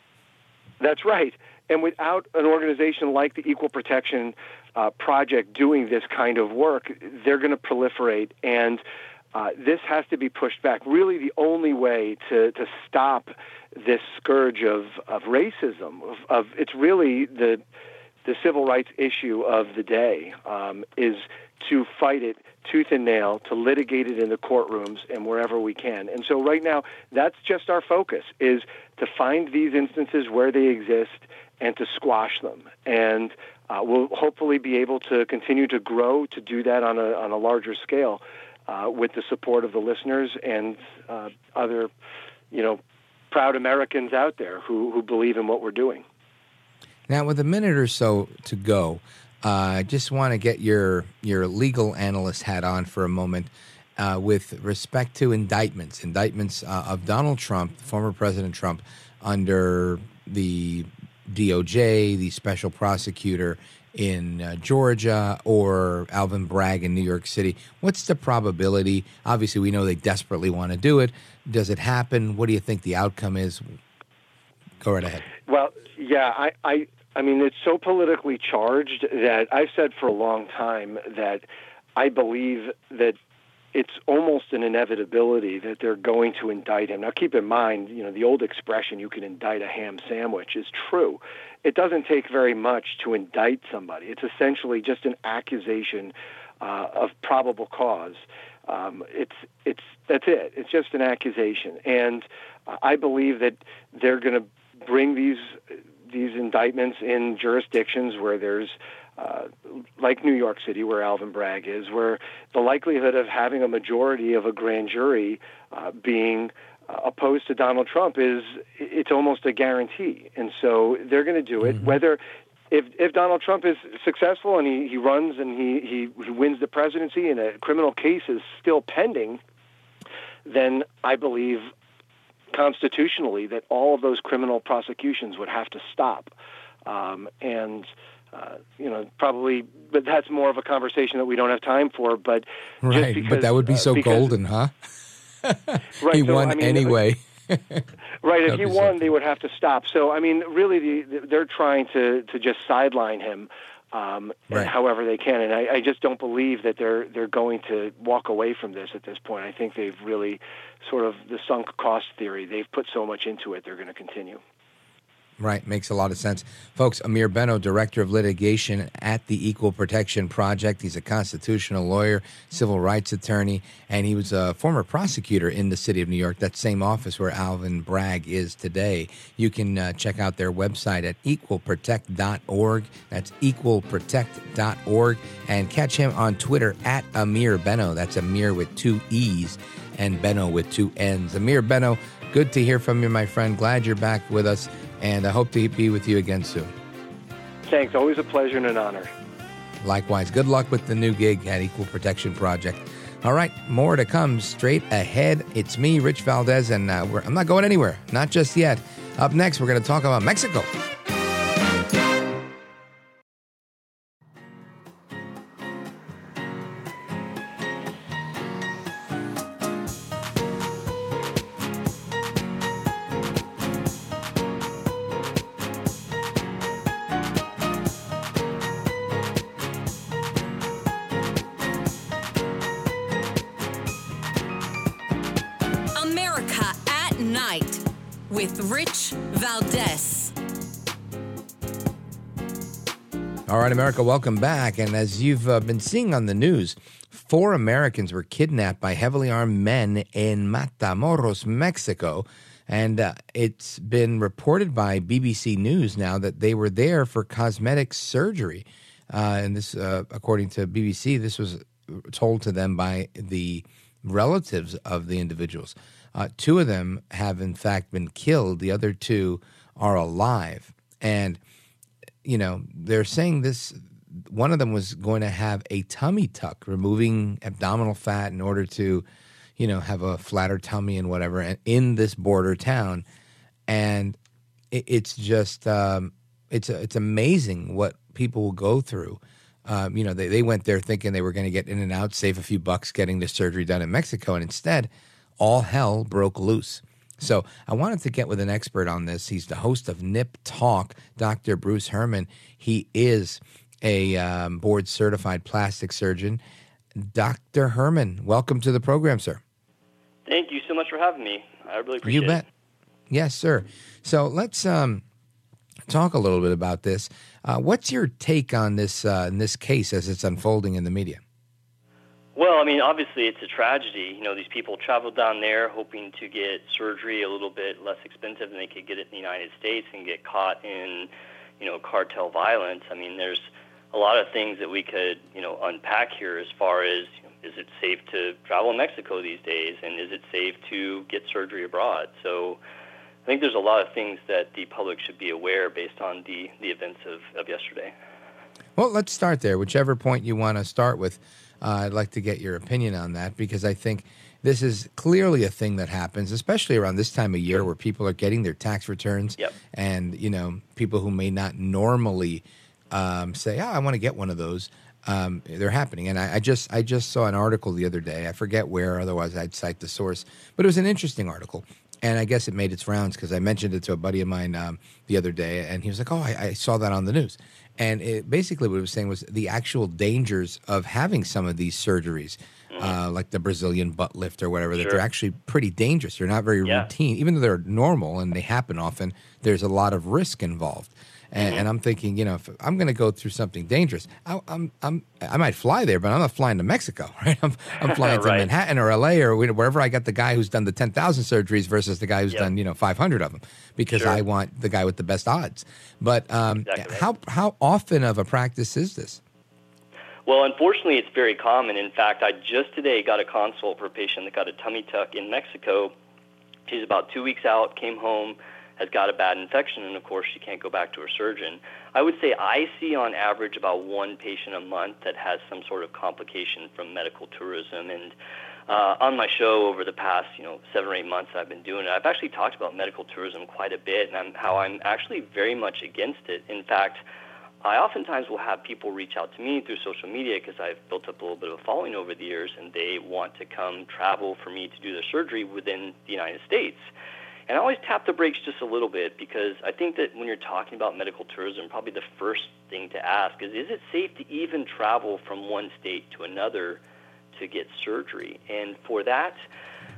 that's right. And without an organization like the Equal Protection uh, Project doing this kind of work, they're going to proliferate. And uh, this has to be pushed back. Really, the only way to, to stop this scourge of, of racism, of, of it's really the the civil rights issue of the day um, is to fight it tooth and nail, to litigate it in the courtrooms and wherever we can. And so right now, that's just our focus is to find these instances where they exist and to squash them. And uh, we'll hopefully be able to continue to grow to do that on a, on a larger scale uh, with the support of the listeners and uh, other, you know, proud Americans out there who, who believe in what we're doing. Now, with a minute or so to go, uh, I just want to get your your legal analyst hat on for a moment. Uh, with respect to indictments, indictments uh, of Donald Trump, former President Trump, under the DOJ, the special prosecutor in uh, Georgia, or Alvin Bragg in New York City. What's the probability? Obviously, we know they desperately want to do it. Does it happen? What do you think the outcome is? Go right ahead. Well, yeah, I, I, I mean, it's so politically charged that I've said for a long time that I believe that it's almost an inevitability that they're going to indict him. Now, keep in mind, you know, the old expression, you can indict a ham sandwich, is true. It doesn't take very much to indict somebody. It's essentially just an accusation uh, of probable cause. Um, it's it's that's it. It's just an accusation, and I believe that they're going to bring these these indictments in jurisdictions where there's uh, like New York City, where Alvin Bragg is, where the likelihood of having a majority of a grand jury uh, being uh, opposed to Donald Trump is it's almost a guarantee, and so they're going to do it. Mm-hmm. Whether if if Donald Trump is successful and he, he runs and he, he he wins the presidency and a criminal case is still pending, then I believe constitutionally that all of those criminal prosecutions would have to stop. Um, and uh, you know, probably, but that's more of a conversation that we don't have time for. But Right, because, but that would be uh, so because- golden, huh? (laughs) Right, he so, won I mean, anyway. (laughs) Right, if he won, they would have to stop. So, I mean, really, the, they're trying to to just sideline him, um, Right. however they can. And I, I just don't believe that they're they're going to walk away from this at this point. I think they've really sort of the sunk cost theory. They've put so much into it. They're going to continue. Right, makes a lot of sense. Folks, Ameer Benno, Director of Litigation at the Equal Protection Project. He's a constitutional lawyer, civil rights attorney, and he was a former prosecutor in the city of New York, that same office where Alvin Bragg is today. You can uh, check out their website at equalprotect.org. That's equalprotect.org. And catch him on Twitter at Ameer Benno. That's Ameer with two E's and Benno with two N's. Ameer Benno, good to hear from you, my friend. Glad you're back with us, and I hope to be with you again soon. Thanks. Always a pleasure and an honor. Likewise, good luck with the new gig at Equal Protection Project. All right, more to come straight ahead. It's me, Rich Valdes, and uh, we're, I'm not going anywhere, not just yet. Up next, we're going to talk about Mexico. Valdes. All right, America, welcome back. And as you've uh, been seeing on the news, four Americans were kidnapped by heavily armed men in Matamoros, Mexico. And uh, it's been reported by BBC News now that they were there for cosmetic surgery. Uh, and this, uh, according to BBC, this was told to them by the relatives of the individuals. Uh, two of them have, in fact, been killed. The other two are alive. And, you know, they're saying this one of them was going to have a tummy tuck, removing abdominal fat in order to, you know, have a flatter tummy and whatever and in this border town. And it, it's just, um, it's, it's amazing what people will go through. Um, you know, they, they went there thinking they were going to get in and out, save a few bucks getting the surgery done in Mexico. And instead, all hell broke loose. So I wanted to get with an expert on this. He's the host of Nip Talk, Dr. Bruce Hermann. He is a um, board certified plastic surgeon. Dr. Hermann, welcome to the program, sir. Thank you so much for having me. I really appreciate it. You bet. It. Yes, sir. So let's um, talk a little bit about this. Uh, what's your take on this uh, in this case as it's unfolding in the media? Well, I mean, obviously it's a tragedy. You know, these people traveled down there hoping to get surgery a little bit less expensive than they could get it in the United States and get caught in, you know, cartel violence. I mean, there's a lot of things that we could, you know, unpack here as far as you know, is it safe to travel in Mexico these days, and is it safe to get surgery abroad? So, I think there's a lot of things that the public should be aware based on the the events of, of yesterday. Well, let's start there. Whichever point you want to start with, uh, I'd like to get your opinion on that because I think this is clearly a thing that happens, especially around this time of year where people are getting their tax returns, yep. and you know people who may not normally um, say, "Oh, I want to get one of those." Um, they're happening, and I, I, just I just saw an article the other day. I forget where, otherwise I'd cite the source, but it was an interesting article, and I guess it made its rounds because I mentioned it to a buddy of mine um, the other day, and he was like, "Oh, I, I saw that on the news." And it, basically, what it was saying was the actual dangers of having some of these surgeries, mm-hmm. uh, like the Brazilian butt lift or whatever, sure. that they're actually pretty dangerous. They're not very yeah. routine, even though they're normal and they happen often. There's a lot of risk involved. And, Mm-hmm. and, I'm thinking, you know, if I'm going to go through something dangerous, I, I'm, I'm, I might fly there, but I'm not flying to Mexico, (laughs) right? I'm, I'm flying (laughs) right. to Manhattan or LA or wherever I got the guy who's done the 10,000 surgeries versus the guy who's yep. done, you know, 500 of them because sure. I want the guy with the best odds. But um, exactly how, how often of a practice is this? Well, unfortunately, it's very common. In fact, I just today got a consult for a patient that got a tummy tuck in Mexico. She's about two weeks out, came home, has got a bad infection, and of course, she can't go back to her surgeon. I would say I see on average about one patient a month that has some sort of complication from medical tourism. And uh, on my show over the past, you know, seven or eight months I've been doing it, I've actually talked about medical tourism quite a bit and I'm, how I'm actually very much against it. In fact, I oftentimes will have people reach out to me through social media because I've built up a little bit of a following over the years, and they want to come travel for me to do their surgery within the United States. And I always tap the brakes just a little bit because I think that when you're talking about medical tourism, probably the first thing to ask is is it safe to even travel from one state to another to get surgery? And for that,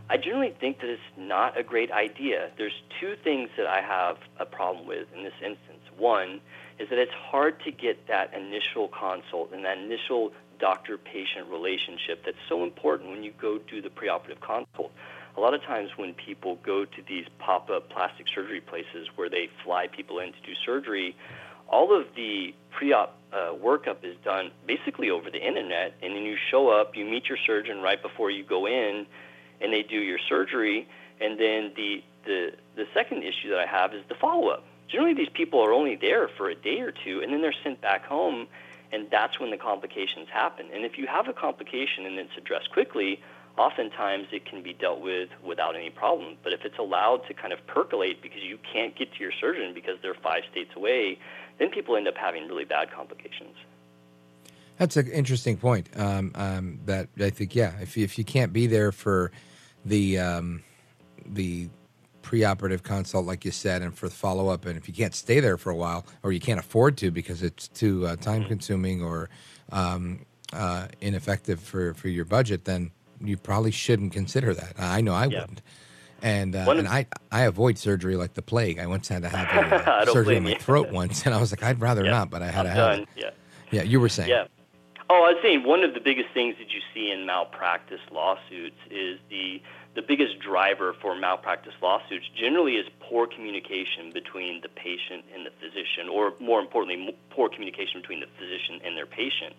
I generally think that it's not a great idea. There's two things that I have a problem with in this instance. One is that it's hard to get that initial consult and that initial doctor patient relationship that's so important when you go do the preoperative consult a lot of times when people go to these pop-up plastic surgery places where they fly people in to do surgery, all of the pre-op uh, workup is done basically over the internet, and then you show up, you meet your surgeon right before you go in, and they do your surgery. And then the the the second issue that I have is the follow-up. Generally, these people are only there for a day or two, and then they're sent back home, and that's when the complications happen. And if you have a complication and it's addressed quickly, oftentimes it can be dealt with without any problem. But if it's allowed to kind of percolate because you can't get to your surgeon because they're five states away, then people end up having really bad complications. That's an interesting point. Um, um, that I think, yeah, if you, if you can't be there for the um, the preoperative consult, like you said, and for the follow up, and if you can't stay there for a while, or you can't afford to because it's too uh, time consuming or um, uh, ineffective for, for your budget, then you probably shouldn't consider that. I know I Yeah. wouldn't. And uh, and I I avoid surgery like the plague. I once had to have a, (laughs) uh, surgery in my you. throat once, and I was like, I'd rather Yeah, not, but I had I'm to have done. it. Yeah. Yeah, you were saying. Yeah. Oh, I was saying one of the biggest things that you see in malpractice lawsuits is the the biggest driver for malpractice lawsuits generally is poor communication between the patient and the physician, or more importantly, poor communication between the physician and their patient.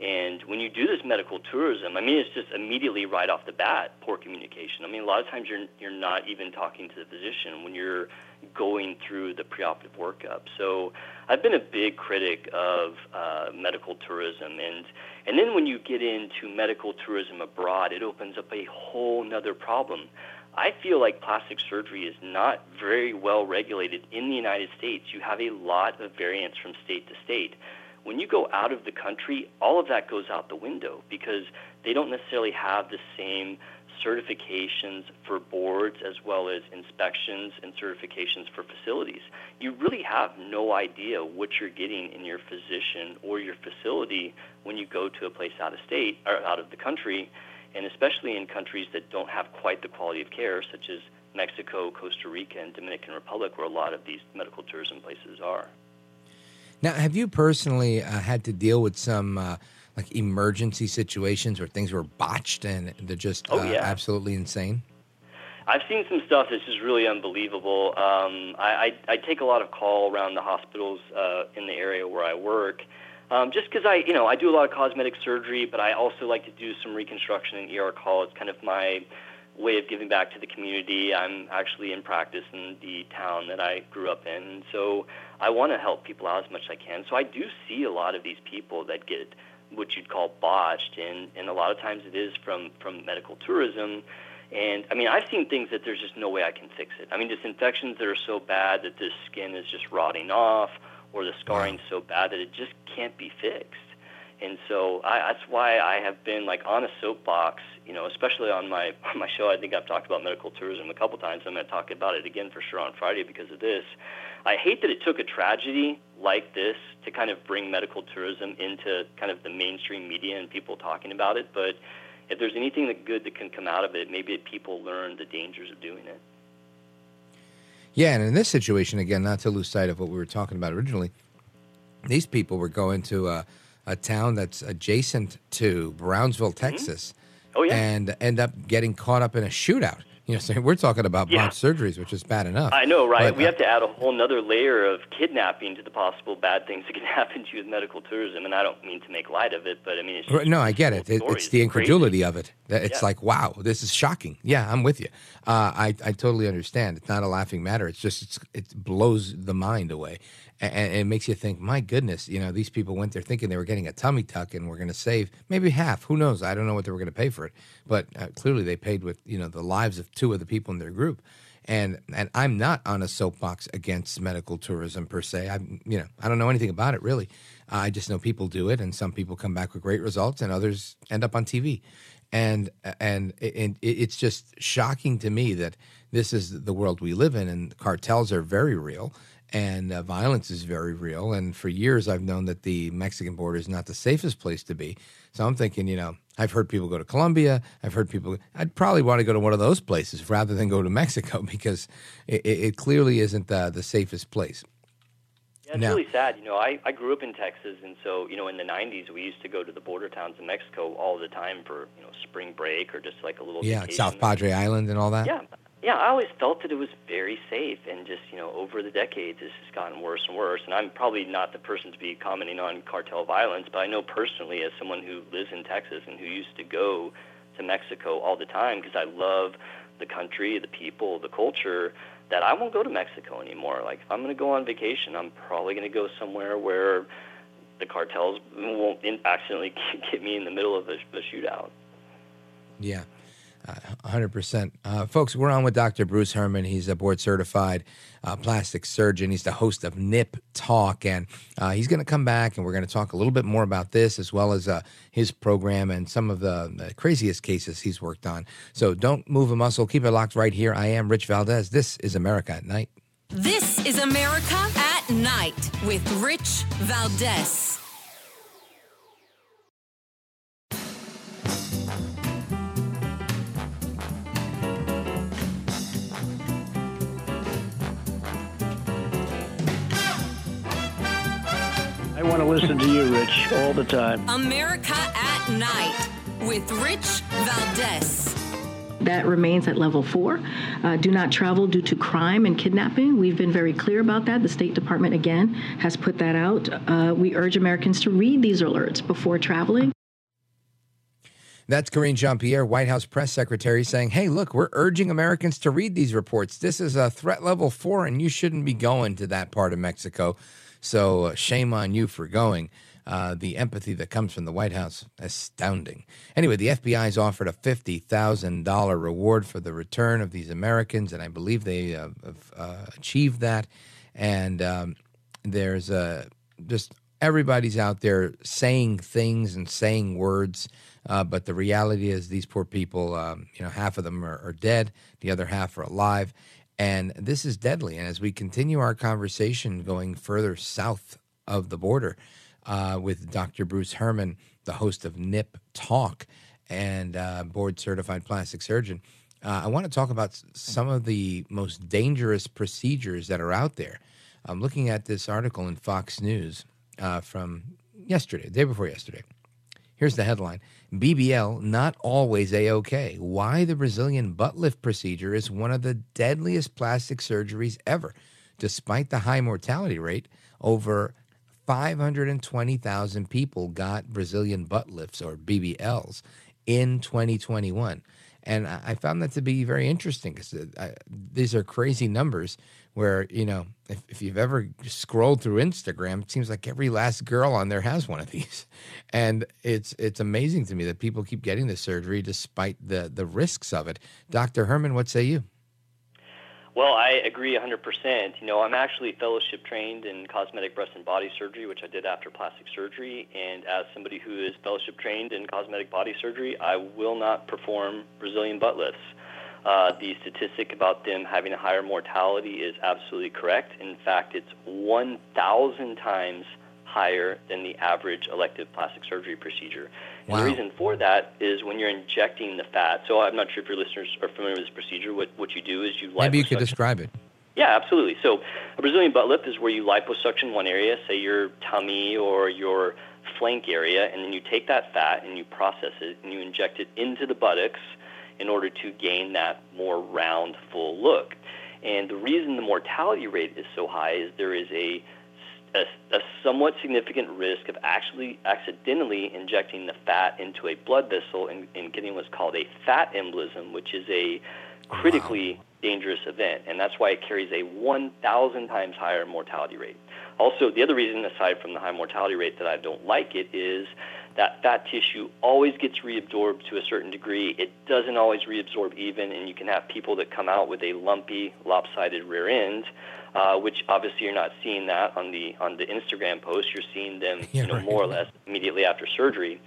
And when you do this medical tourism, I mean, it's just immediately right off the bat poor communication. I mean, a lot of times you're you're not even talking to the physician when you're going through the preoperative workup. So I've been a big critic of uh, medical tourism, and and then when you get into medical tourism abroad, it opens up a whole nother problem. I feel like plastic surgery is not very well regulated in the United States. You have a lot of variance from state to state. When you go out of the country, all of that goes out the window because they don't necessarily have the same certifications for boards as well as inspections and certifications for facilities. You really have no idea what you're getting in your physician or your facility when you go to a place out of state or out of the country, and especially in countries that don't have quite the quality of care, such as Mexico, Costa Rica, and Dominican Republic, where a lot of these medical tourism places are. Now, have you personally uh, had to deal with some uh, like emergency situations where things were botched and they're just Oh, uh, yeah. absolutely insane? I've seen some stuff that's just really unbelievable. Um, I, I, I take a lot of call around the hospitals uh, in the area where I work, um, just because I, you know, I do a lot of cosmetic surgery, but I also like to do some reconstruction and ER call. It's kind of my way of giving back to the community. I'm actually in practice in the town that I grew up in, and so I want to help people out as much as I can. So I do see a lot of these people that get what you'd call botched, and, and a lot of times it is from, from medical tourism. And I mean, I've seen things that there's just no way I can fix it. I mean, just infections that are so bad that the skin is just rotting off, or the scarring's so bad that it just can't be fixed. And so I, that's why I have been like on a soapbox, you know, especially on my on (laughs) my show. I think I've talked about medical tourism a couple times. I'm going to talk about it again for sure on Friday because of this. I hate that it took a tragedy like this to kind of bring medical tourism into kind of the mainstream media and people talking about it. But if there's anything that good that can come out of it, maybe people learn the dangers of doing it. Yeah, and in this situation, again, not to lose sight of what we were talking about originally, these people were going to a, a town that's adjacent to Brownsville, Texas, Oh, yeah. and end up getting caught up in a shootout. You know, (laughs) so we're talking about Yeah. botched surgeries, which is bad enough. I know, right? But, we uh, have to add a whole nother layer of kidnapping to the possible bad things that can (laughs) happen to you with medical tourism. And I don't mean to make light of it, but I mean, it's Right, No, I get it. it it's the incredulity of it. It's Yeah. like, wow, this is shocking. Yeah, I'm with you. Uh, I I totally understand. It's not a laughing matter. It's just it's, it blows the mind away, and it makes you think, my goodness, you know, these people went there thinking they were getting a tummy tuck and we're going to save maybe half. Who knows? I don't know what they were going to pay for it, but uh, clearly they paid with you know the lives of two of the people in their group. And and I'm not on a soapbox against medical tourism per se. I you know I don't know anything about it really. I just know people do it, and some people come back with great results, and others end up on TV. And and and it's just shocking to me that this is the world we live in, and cartels are very real, and uh, violence is very real. And for years, I've known that the Mexican border is not the safest place to be. So I'm thinking, you know, I've heard people go to Colombia. I've heard people. I'd probably want to go to one of those places rather than go to Mexico (laughs) because it, it clearly isn't the, the safest place. Yeah, it's Now- really sad. You know, I, I grew up in Texas, and so you know, in the '90s, we used to go to the border towns in Mexico all the time for you know spring break or just like a little Yeah. South Padre Island and all that. Yeah, yeah. I always felt that it was very safe, and just you know, over the decades, it's just gotten worse and worse. And I'm probably not the person to be commenting on cartel violence, but I know personally, as someone who lives in Texas and who used to go to Mexico all the time because I love the country, the people, the culture, that I won't go to Mexico anymore. Like if I'm going to go on vacation, I'm probably going to go somewhere where the cartels won't accidentally (laughs) get me in the middle of a, a shootout. Yeah, 100%. Uh, folks, we're on with Dr. Bruce Hermann. He's a board certified uh, plastic surgeon. He's the host of NIP Talk, and uh, he's going to come back and we're going to talk a little bit more about this as well as uh, his program and some of the, the craziest cases he's worked on. So don't move a muscle. Keep it locked right here. I am Rich Valdes. This is America at Night. This is America at Night with Rich Valdes. Want to listen to you, Rich, all the time. America at Night with Rich Valdes. That remains at level four. Uh, do not travel due to crime and kidnapping. We've been very clear about that. The State Department, again, has put that out. Uh, we urge Americans to read these alerts before traveling. That's Karine Jean Pierre, White House press secretary, saying, Hey, look, we're urging Americans to read these reports. This is a threat level four, and you shouldn't be going to that part of Mexico. So uh, shame on you for going. Uh, the empathy that comes from the White House, astounding. Anyway, the FBI has offered a $50,000 reward for the return of these Americans, and I believe they uh, have uh, achieved that. And um, there's uh, just everybody's out there saying things and saying words uh, but the reality is, these poor people, um, you know, half of them are, are, dead, the other half are alive. And this is deadly. And as we continue our conversation going further south of the border uh, with Dr. Bruce Hermann, the host of NIP Talk and uh, board certified plastic surgeon, uh, I want to talk about some of the most dangerous procedures that are out there. I'm looking at this article in Fox News uh, from yesterday, the day before yesterday. Here's the headline BBL not always A OK. Why the Brazilian butt lift procedure is one of the deadliest plastic surgeries ever. Despite the high mortality rate, over 520,000 people got Brazilian butt lifts or BBLs in 2021. And I found that to be very interesting because uh, these are crazy numbers where you know if, if you've ever scrolled through instagram it seems like every last girl on there has one of these (laughs) and it's it's amazing to me that people keep getting this surgery despite the the risks of it dr hermann what say you well, I agree 100%. You know, I'm actually fellowship trained in cosmetic breast and body surgery, which I did after plastic surgery. And as somebody who is fellowship trained in cosmetic body surgery, I will not perform Brazilian butt lifts. Uh, the statistic about them having a higher mortality is absolutely correct. In fact, it's 1,000 times higher than the average elective plastic surgery procedure. Wow. And the reason for that is when you're injecting the fat. So I'm not sure if your listeners are familiar with this procedure. What, what you do is you maybe you could describe it. Yeah, absolutely. So a Brazilian butt lift is where you liposuction one area, say your tummy or your flank area, and then you take that fat and you process it and you inject it into the buttocks in order to gain that more round, full look. And the reason the mortality rate is so high is there is a, a, a somewhat significant risk of actually accidentally injecting the fat into a blood vessel and, and getting what's called a fat embolism, which is a critically wow. dangerous event. And that's why it carries a 1,000 times higher mortality rate. Also, the other reason, aside from the high mortality rate, that I don't like it is that fat tissue always gets reabsorbed to a certain degree. It doesn't always reabsorb even, and you can have people that come out with a lumpy, lopsided rear end, uh, which obviously you're not seeing that on the on the Instagram post. You're seeing them, yeah, you know, right. more or less immediately after surgery.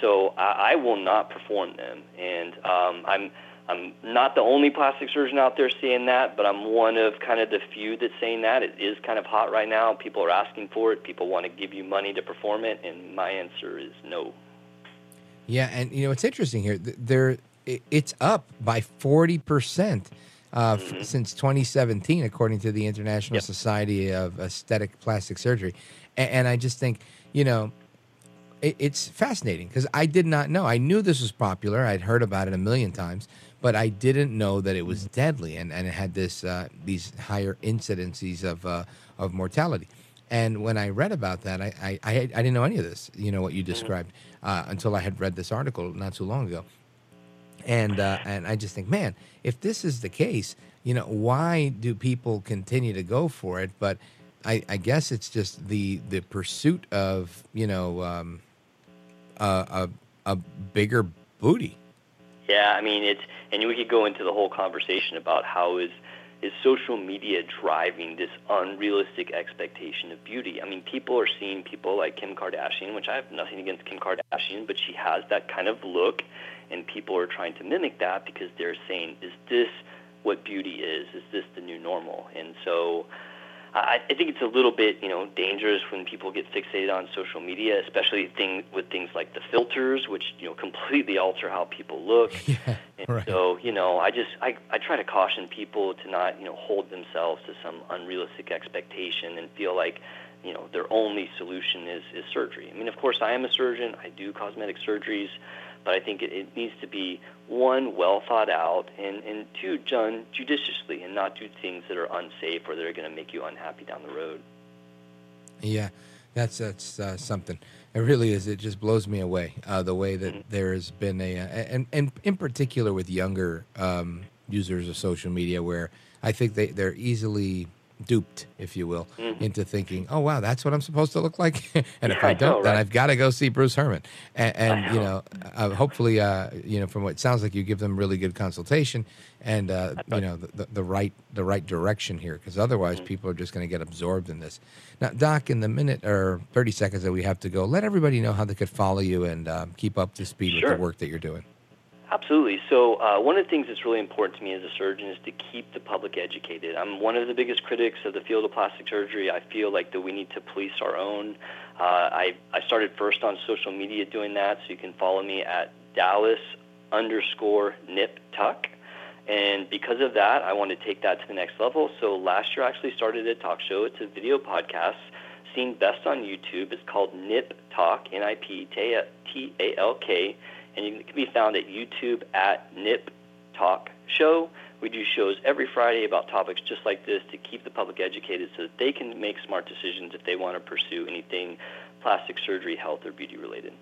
So I, I will not perform them, and um, I'm I'm not the only plastic surgeon out there saying that, but I'm one of kind of the few that's saying that. It is kind of hot right now. People are asking for it. People want to give you money to perform it, and my answer is no. Yeah, and you know it's interesting here. There, it's up by forty percent. Uh, mm-hmm. f- since 2017, according to the International yep. Society of Aesthetic Plastic Surgery. And, and I just think, you know, it, it's fascinating because I did not know. I knew this was popular. I'd heard about it a million times, but I didn't know that it was deadly and, and it had this uh, these higher incidences of uh, of mortality. And when I read about that, I, I, I, I, didn't know any of this, you know, what you mm-hmm. described, uh, until I had read this article not too long ago. And, uh, and I just think, man, if this is the case, you know, why do people continue to go for it? But I, I guess it's just the, the pursuit of, you know, um, a, a, a bigger booty. Yeah, I mean, it's, and we could go into the whole conversation about how is is social media driving this unrealistic expectation of beauty? I mean, people are seeing people like Kim Kardashian, which I have nothing against Kim Kardashian, but she has that kind of look, and people are trying to mimic that because they're saying, is this what beauty is? Is this the new normal? And so I, I think it's a little bit, you know, dangerous when people get fixated on social media, especially thing, with things like the filters, which you know (laughs) completely alter how people look. (laughs) Yeah, and right. so, you know, I just I, I try to caution people to not, you know, hold themselves to some unrealistic expectation and feel like you know their only solution is is surgery. I mean, of course, I am a surgeon. I do cosmetic surgeries, but I think it, it needs to be one well thought out, and and two done judiciously, and not do things that are unsafe or that are going to make you unhappy down the road. Yeah, that's that's uh, something. It really is. It just blows me away uh, the way that Mm-hmm. there has been a, uh, and and in particular with younger um, users of social media, where I think they they're easily duped, if you will, Mm-hmm. into thinking, "Oh wow, that's what I'm supposed to look like," (laughs) and if Yeah, I I don't, know, then? I've got to go see Bruce Hermann. And, and you know. know, uh, hopefully, uh, you know, from what it sounds like, you give them really good consultation and uh, you know the, the, the right the right direction here, because otherwise, Mm-hmm. people are just going to get absorbed in this. Now, Doc, in the minute or thirty seconds that we have to go, let everybody know how they could follow you and um, keep up to speed with the work that you're doing. Absolutely. So, uh, one of the things that's really important to me as a surgeon is to keep the public educated. I'm one of the biggest critics of the field of plastic surgery. I feel like that we need to police our own. Uh, I, I started first on social media doing that, so you can follow me at Dallas underscore nip tuck. And because of that, I want to take that to the next level. So last year, I actually started a talk show. It's a video podcast seen best on YouTube. It's called Nip Talk, N-I-P-T-A-L-K, and you can be found at YouTube at Nip Talk Show. We do shows every Friday about topics just like this to keep the public educated so that they can make smart decisions if they want to pursue anything plastic surgery, health, or beauty related.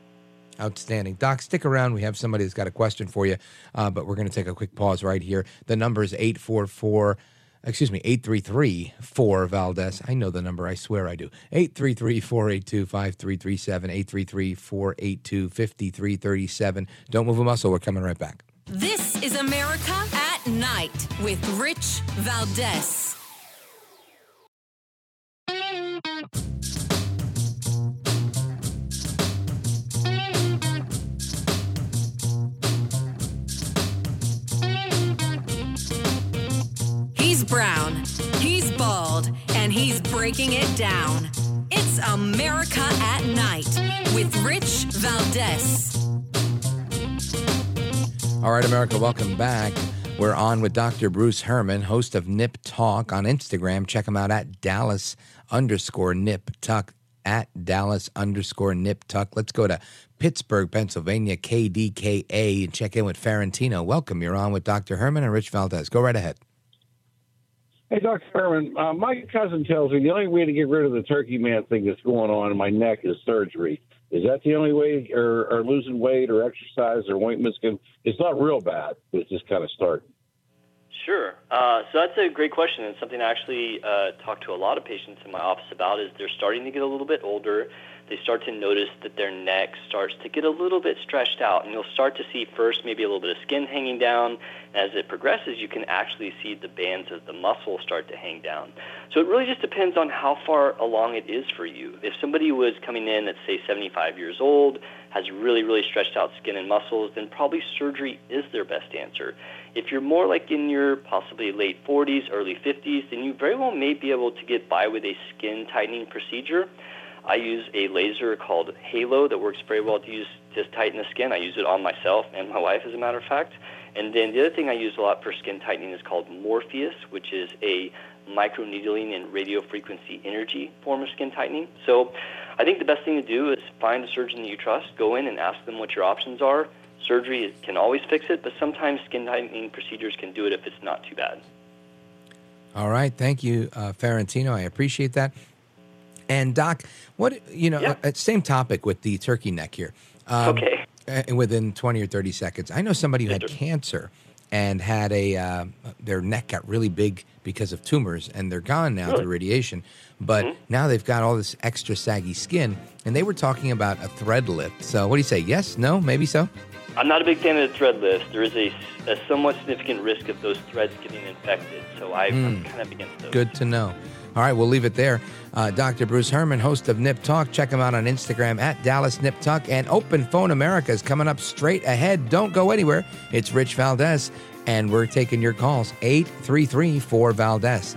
Outstanding. Doc, stick around. We have somebody that's got a question for you, uh, but we're going to take a quick pause right here. The number is 844, excuse me, 833 4 Valdes. I know the number. I swear I do. 833 482 5337, 833 482 5337. Don't move a muscle. We're coming right back. This is America at Night with Rich Valdes. And he's breaking it down. It's America at Night with Rich Valdes. All right, America, welcome back. We're on with Dr. Bruce Hermann, host of Nip Talk on Instagram. Check him out at Dallas underscore Nip Tuck, at Dallas underscore Nip Tuck. Let's go to Pittsburgh, Pennsylvania, KDKA, and check in with Ferentino. Welcome. You're on with Dr. Hermann and Rich Valdes. Go right ahead. Hey, Dr. Hermann, uh, my cousin tells me the only way to get rid of the turkey man thing that's going on in my neck is surgery. Is that the only way, or, or losing weight, or exercise, or ointments can? It's not real bad, but it's just kind of starting. Sure. Uh, so that's a great question, and something I actually uh, talk to a lot of patients in my office about. Is they're starting to get a little bit older. They start to notice that their neck starts to get a little bit stretched out, and you'll start to see first maybe a little bit of skin hanging down. As it progresses, you can actually see the bands of the muscle start to hang down. So it really just depends on how far along it is for you. If somebody was coming in at, say 75 years old, has really really stretched out skin and muscles, then probably surgery is their best answer. If you're more like in your possibly late 40s, early 50s, then you very well may be able to get by with a skin tightening procedure. I use a laser called Halo that works very well to use to tighten the skin. I use it on myself and my wife, as a matter of fact. And then the other thing I use a lot for skin tightening is called Morpheus, which is a microneedling and radio frequency energy form of skin tightening. So I think the best thing to do is find a surgeon that you trust, go in and ask them what your options are. Surgery can always fix it, but sometimes skin tightening procedures can do it if it's not too bad. All right. Thank you, uh, Ferentino. I appreciate that. And Doc, what you know, uh, same topic with the turkey neck here. Um, Okay. uh, within twenty or thirty seconds, I know somebody who had cancer and had a uh, their neck got really big because of tumors, and they're gone now Really? through radiation. But Mm-hmm. now they've got all this extra saggy skin, and they were talking about a thread lift. So, what do you say? Yes? No? Maybe so? I'm not a big fan of the thread lift. There is a, a somewhat significant risk of those threads getting infected, so I, I'm Hmm. kind of against those. Good to know. All right, we'll leave it there. Uh, Dr. Bruce Hermann, host of Nip Talk. Check him out on Instagram at Dallas Nip Talk. And Open Phone America is coming up straight ahead. Don't go anywhere. It's Rich Valdes, and we're taking your calls 833 4 Valdes.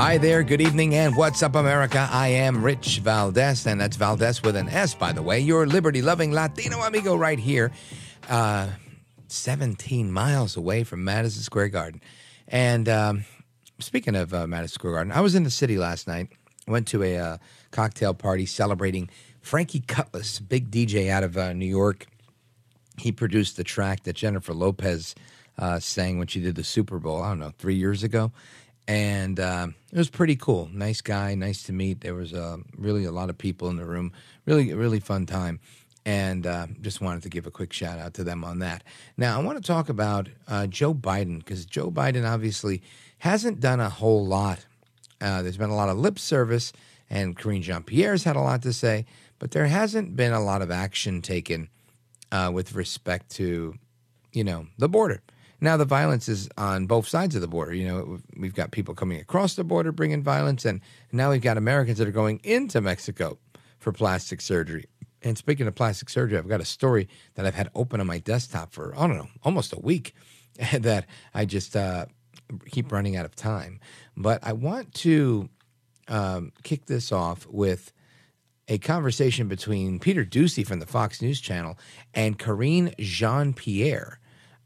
Hi there, good evening, and what's up, America? I am Rich Valdes, and that's Valdes with an S, by the way, your liberty loving Latino amigo right here, uh, 17 miles away from Madison Square Garden. And um, speaking of uh, Madison Square Garden, I was in the city last night, went to a uh, cocktail party celebrating Frankie Cutlass, big DJ out of uh, New York. He produced the track that Jennifer Lopez uh, sang when she did the Super Bowl, I don't know, three years ago and uh, it was pretty cool. Nice guy, nice to meet. There was uh, really a lot of people in the room. Really, really fun time, and uh, just wanted to give a quick shout out to them on that. Now, I want to talk about uh, Joe Biden because Joe Biden obviously hasn't done a whole lot. Uh, there's been a lot of lip service, and Karine Jean Pierre's had a lot to say, but there hasn't been a lot of action taken uh, with respect to, you know, the border. Now the violence is on both sides of the border. You know, we've got people coming across the border bringing violence, and now we've got Americans that are going into Mexico for plastic surgery. And speaking of plastic surgery, I've got a story that I've had open on my desktop for I don't know almost a week (laughs) that I just uh, keep running out of time. But I want to um, kick this off with a conversation between Peter Doocy from the Fox News Channel and Karine Jean Pierre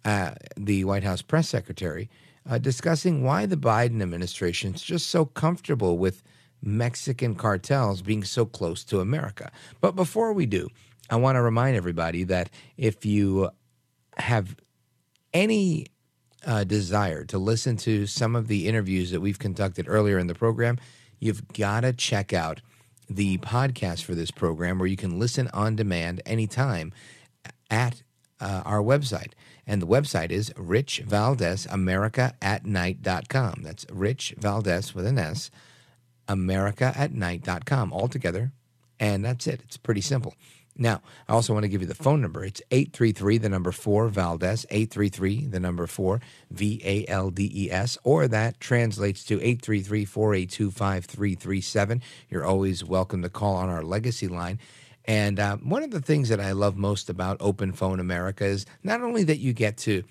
uh, the White House press secretary, uh, discussing why the Biden administration is just so comfortable with Mexican cartels being so close to America. But before we do, I want to remind everybody that if you have any uh, desire to listen to some of the interviews that we've conducted earlier in the program, you've got to check out the podcast for this program where you can listen on demand anytime at uh, our website. And the website is Rich America at night.com. That's Rich Valdes with an S, America at night.com all together. And that's it. It's pretty simple. Now, I also want to give you the phone number. It's 833, the number four, Valdes, 833, the number four, V A L D E S, or that translates to 833 482 5337. You're always welcome to call on our legacy line. And uh, one of the things that I love most about Open Phone America is not only that you get to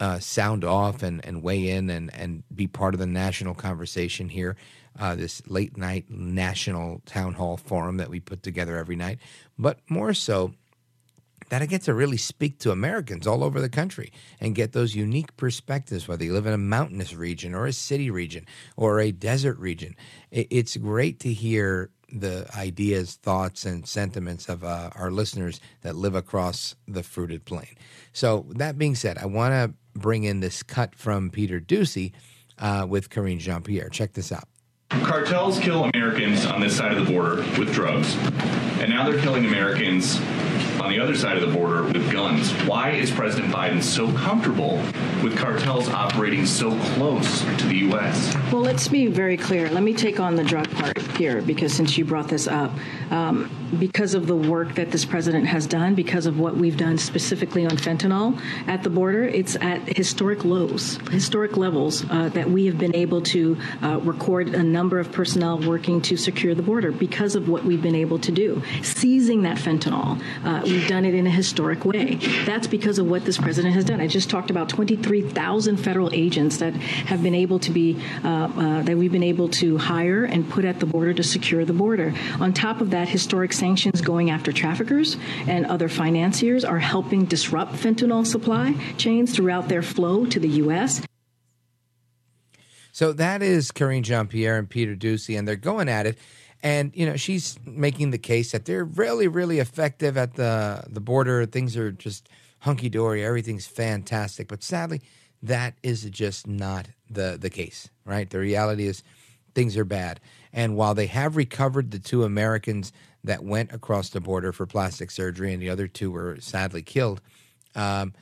uh, sound off and, and weigh in and, and be part of the national conversation here, uh, this late night national town hall forum that we put together every night, but more so that I get to really speak to Americans all over the country and get those unique perspectives, whether you live in a mountainous region or a city region or a desert region. It's great to hear the ideas, thoughts, and sentiments of uh, our listeners that live across the fruited plain. So, that being said, I want to bring in this cut from Peter Doocy uh, with Karine Jean Pierre. Check this out. Cartels kill Americans on this side of the border with drugs, and now they're killing Americans on the other side of the border with guns. Why is President Biden so comfortable with cartels operating so close to the U.S.? Well, let's be very clear. Let me take on the drug part here because since you brought this up, um, because of the work that this president has done, because of what we've done specifically on fentanyl at the border, it's at historic lows, historic levels uh, that we have been able to uh, record a number of personnel working to secure the border because of what we've been able to do. Seizing that fentanyl, uh, we've done it in a historic way. That's because of what this president has done. I just talked about 23,000 federal agents that have been able to be, uh, uh, that we've been able to hire and put at the border to secure the border. On top of that, historic sanctions going after traffickers and other financiers are helping disrupt fentanyl supply chains throughout their flow to the U.S. So that is Karine Jean Pierre and Peter Doocy, and they're going at it. And you know, she's making the case that they're really, really effective at the the border. Things are just hunky dory. Everything's fantastic. But sadly, that is just not the the case. Right? The reality is, things are bad. And while they have recovered the two Americans that went across the border for plastic surgery, and the other two were sadly killed. Um,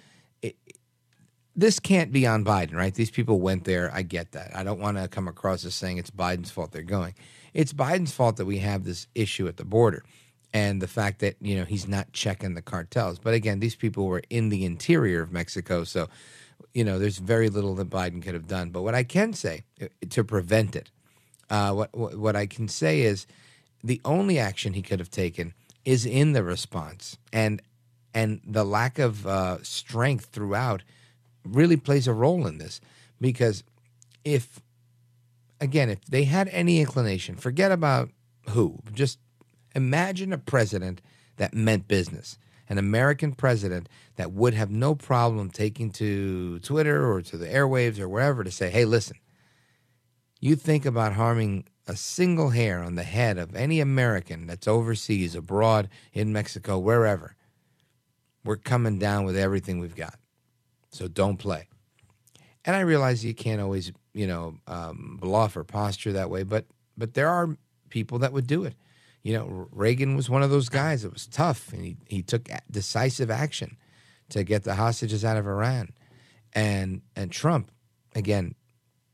this can't be on Biden, right? These people went there. I get that. I don't want to come across as saying it's Biden's fault they're going. It's Biden's fault that we have this issue at the border and the fact that, you know, he's not checking the cartels. But again, these people were in the interior of Mexico. So, you know, there's very little that Biden could have done. But what I can say uh, to prevent it, uh, what, what I can say is the only action he could have taken is in the response. And and the lack of uh, strength throughout really plays a role in this because if again if they had any inclination forget about who just imagine a president that meant business an american president that would have no problem taking to twitter or to the airwaves or wherever to say hey listen you think about harming a single hair on the head of any american that's overseas abroad in mexico wherever we're coming down with everything we've got so don't play. And I realize you can't always, you know, um, bluff or posture that way, but but there are people that would do it. You know, Reagan was one of those guys that was tough, and he he took decisive action to get the hostages out of Iran, and and Trump, again,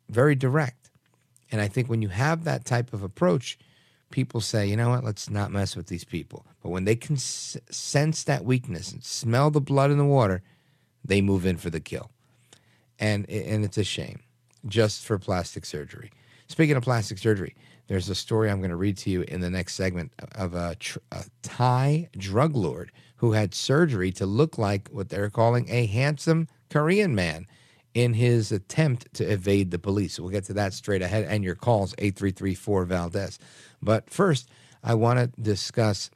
very direct. And I think when you have that type of approach, people say, you know what, let's not mess with these people. But when they can sense that weakness and smell the blood in the water, they move in for the kill. And, and it's a shame just for plastic surgery. Speaking of plastic surgery, there's a story I'm going to read to you in the next segment of a, tr- a Thai drug lord who had surgery to look like what they're calling a handsome Korean man in his attempt to evade the police. We'll get to that straight ahead and your calls 8334 Valdes. But first, I want to discuss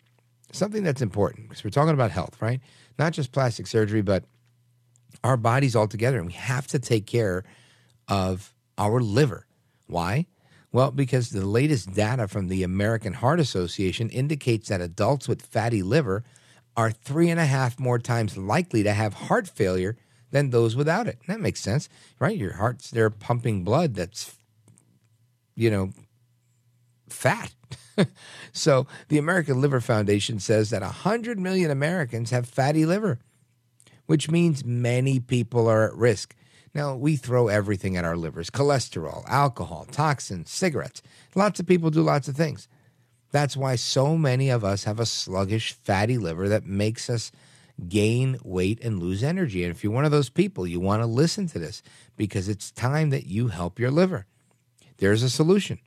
something that's important because we're talking about health, right? Not just plastic surgery, but our bodies all together, and we have to take care of our liver. Why? Well, because the latest data from the American Heart Association indicates that adults with fatty liver are three and a half more times likely to have heart failure than those without it. That makes sense, right? Your heart's there pumping blood that's, you know, fat. (laughs) so the American Liver Foundation says that 100 million Americans have fatty liver which means many people are at risk. Now, we throw everything at our livers cholesterol, alcohol, toxins, cigarettes. Lots of people do lots of things. That's why so many of us have a sluggish, fatty liver that makes us gain weight and lose energy. And if you're one of those people, you want to listen to this because it's time that you help your liver. There's a solution.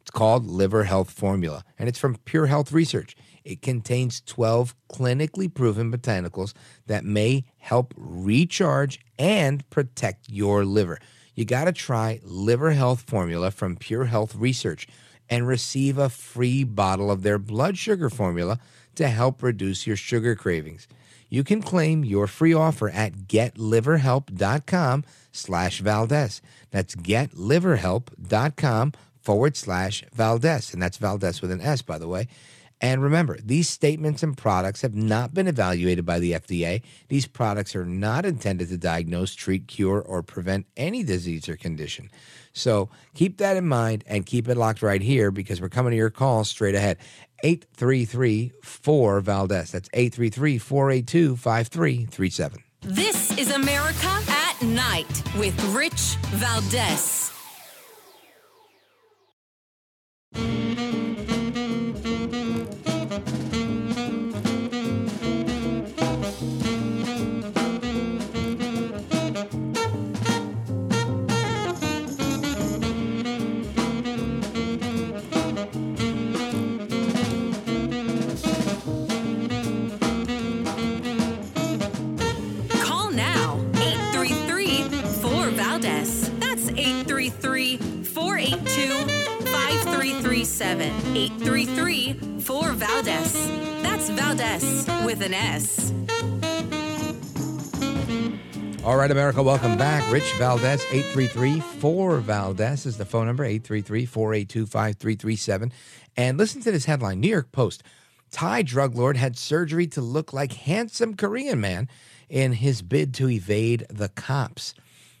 It's called Liver Health Formula, and it's from Pure Health Research. It contains 12 clinically proven botanicals that may help recharge and protect your liver. You got to try Liver Health Formula from Pure Health Research and receive a free bottle of their blood sugar formula to help reduce your sugar cravings. You can claim your free offer at getliverhelp.com slash Valdes. That's getliverhelp.com forward slash Valdes. And that's Valdes with an S, by the way. And remember, these statements and products have not been evaluated by the FDA. These products are not intended to diagnose, treat, cure, or prevent any disease or condition. So keep that in mind and keep it locked right here because we're coming to your call straight ahead. 833 4 Valdes. That's 833 482 5337. This is America at Night with Rich Valdes. 5337. 833 4 Valdes. That's Valdes with an S. All right, America, welcome back. Rich Valdes, 833 4 Valdes is the phone number, 833 482 5337. And listen to this headline New York Post. Thai drug lord had surgery to look like handsome Korean man in his bid to evade the cops.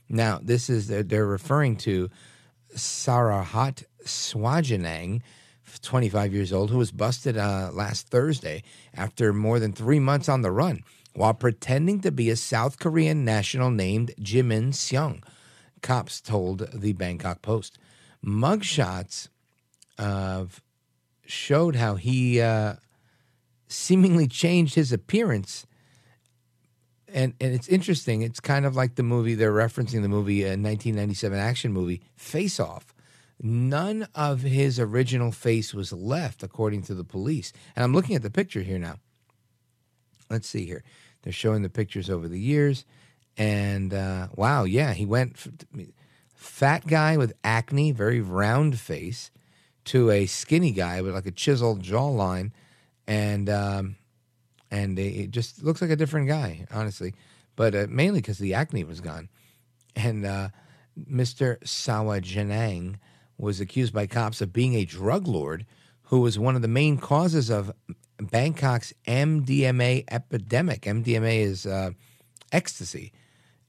Now, this is, they're referring to Sarahat Swajanang, 25 years old, who was busted uh, last Thursday after more than three months on the run. while pretending to be a South Korean national named Jimin Seung. Cops told the Bangkok Post. Mugshots of showed how he uh, seemingly changed his appearance. And, and it's interesting. It's kind of like the movie they're referencing the movie, a 1997 action movie, Face Off. None of his original face was left, according to the police. And I'm looking at the picture here now. Let's see here. They're showing the pictures over the years. And uh, wow, yeah, he went fat guy with acne, very round face, to a skinny guy with like a chiseled jawline, and um, and it just looks like a different guy, honestly. But uh, mainly because the acne was gone. And uh, Mr. Sawa Janang was accused by cops of being a drug lord who was one of the main causes of Bangkok's MDMA epidemic. MDMA is uh, ecstasy,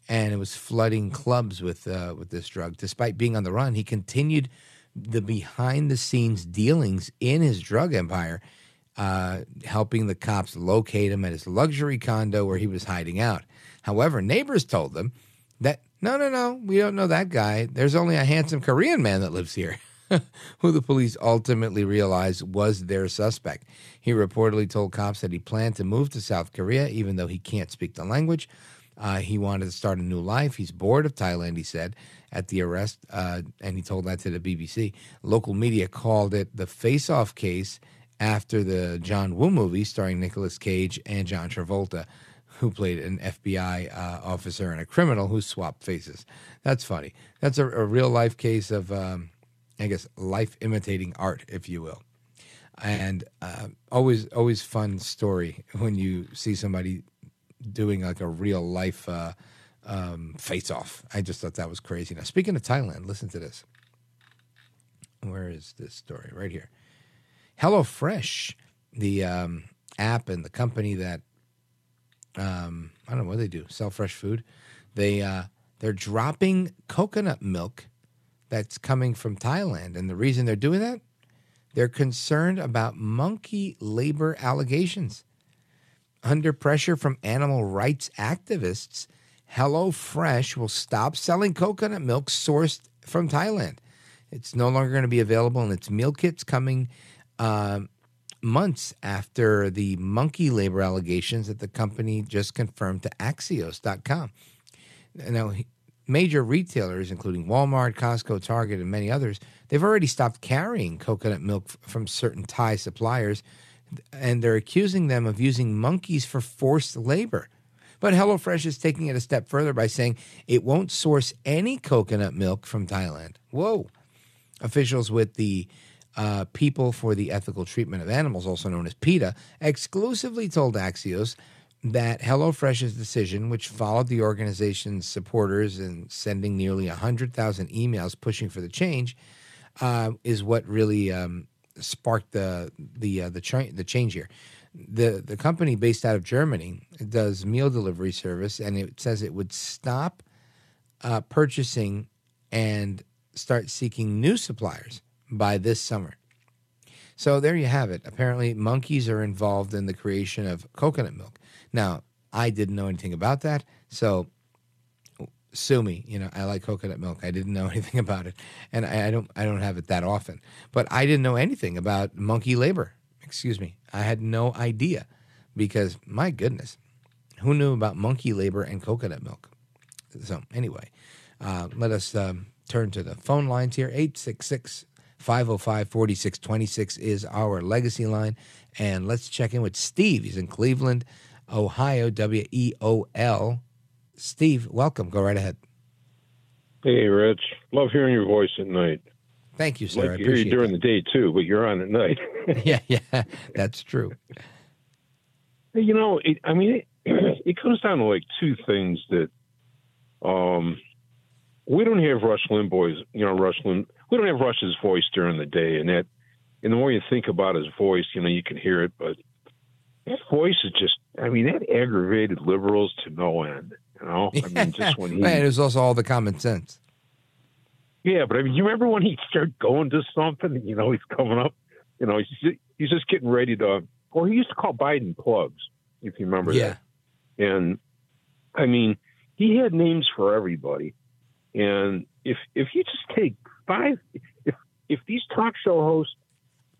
and it was flooding clubs with uh, with this drug. Despite being on the run, he continued the behind the scenes dealings in his drug empire, uh, helping the cops locate him at his luxury condo where he was hiding out. However, neighbors told them that no, no, no, we don't know that guy. There's only a handsome Korean man that lives here. (laughs) who the police ultimately realized was their suspect. He reportedly told cops that he planned to move to South Korea, even though he can't speak the language. Uh, he wanted to start a new life. He's bored of Thailand, he said, at the arrest, uh, and he told that to the BBC. Local media called it the face off case after the John Woo movie starring Nicolas Cage and John Travolta, who played an FBI uh, officer and a criminal who swapped faces. That's funny. That's a, a real life case of. Um, I guess life imitating art, if you will. And uh, always, always fun story when you see somebody doing like a real life uh, um, face off. I just thought that was crazy. Now, speaking of Thailand, listen to this. Where is this story? Right here. HelloFresh, the um, app and the company that um, I don't know what they do, sell fresh food. They uh, they're dropping coconut milk that's coming from Thailand. And the reason they're doing that, they're concerned about monkey labor allegations. Under pressure from animal rights activists, HelloFresh will stop selling coconut milk sourced from Thailand. It's no longer going to be available in its meal kits coming uh, months after the monkey labor allegations that the company just confirmed to Axios.com. Now, major retailers, including Walmart, Costco, Target, and many others, they've already stopped carrying coconut milk from certain Thai suppliers, and they're accusing them of using monkeys for forced labor. But HelloFresh is taking it a step further by saying it won't source any coconut milk from Thailand. Whoa. Officials with the uh, People for the Ethical Treatment of Animals, also known as PETA, exclusively told Axios that HelloFresh's decision, which followed the organization's supporters and sending nearly 100,000 emails pushing for the change, uh, is what really um, sparked the the uh, the, tra- the change here. The the company based out of Germany does meal delivery service, and it says it would stop uh, purchasing and start seeking new suppliers by this summer. So there you have it. Apparently, monkeys are involved in the creation of coconut milk. Now, I didn't know anything about that, so sue me. You know, I like coconut milk. I didn't know (laughs) anything about it, and I, I, don't. I don't have it that often. But I didn't know anything about monkey labor. Excuse me. I had no idea because my goodness, who knew about monkey labor and coconut milk? So anyway, uh, let us um, turn to the phone lines here. 866 505 4626 is our legacy line. And let's check in with Steve. He's in Cleveland. Ohio, W E O L. Steve, welcome. Go right ahead. Hey, Rich. Love hearing your voice at night. Thank you, sir. Like I hear you during that. the day too, but you're on at night. (laughs) (laughs) yeah, yeah, that's true. You know, it, I mean, it, (clears throat) it comes down to like two things that um, we don't have Rush Limbaugh's, you know, Rush Lim, we don't have Rush's voice during the day, and that, and the more you think about his voice, you know, you can hear it, but that voice is just I mean that aggravated liberals to no end. You know, I mean just when he (laughs) Man, there's also all the common sense. Yeah, but I mean, you remember when he started going to something? You know, he's coming up. You know, he's he's just getting ready to. Or he used to call Biden plugs, if you remember yeah. that. And I mean, he had names for everybody. And if if you just take five, if if these talk show hosts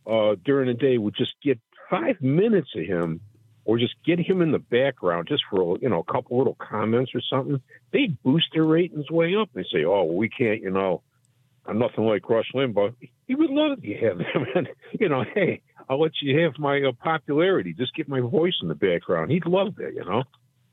uh, during the day would just get five minutes of him, or just get him in the background just for you know a couple little comments or something, they boost their ratings way up. They say, "Oh, we can't," you know. I'm nothing like Rush Limbaugh. He would love to have him. (laughs) And, you know, hey, I'll let you have my uh, popularity. Just get my voice in the background. He'd love that, you know.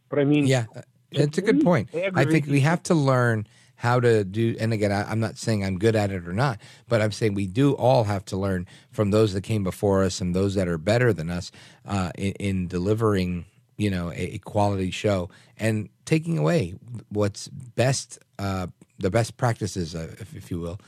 But I mean, yeah, it's a good point. I think we have to learn how to do. And again, I, am not saying I'm good at it or not, but I'm saying we do all have to learn from those that came before us and those that are better than us uh, in, in, delivering, you know, a, a, quality show and taking away what's best, uh, the best practices, uh, if, if, you will,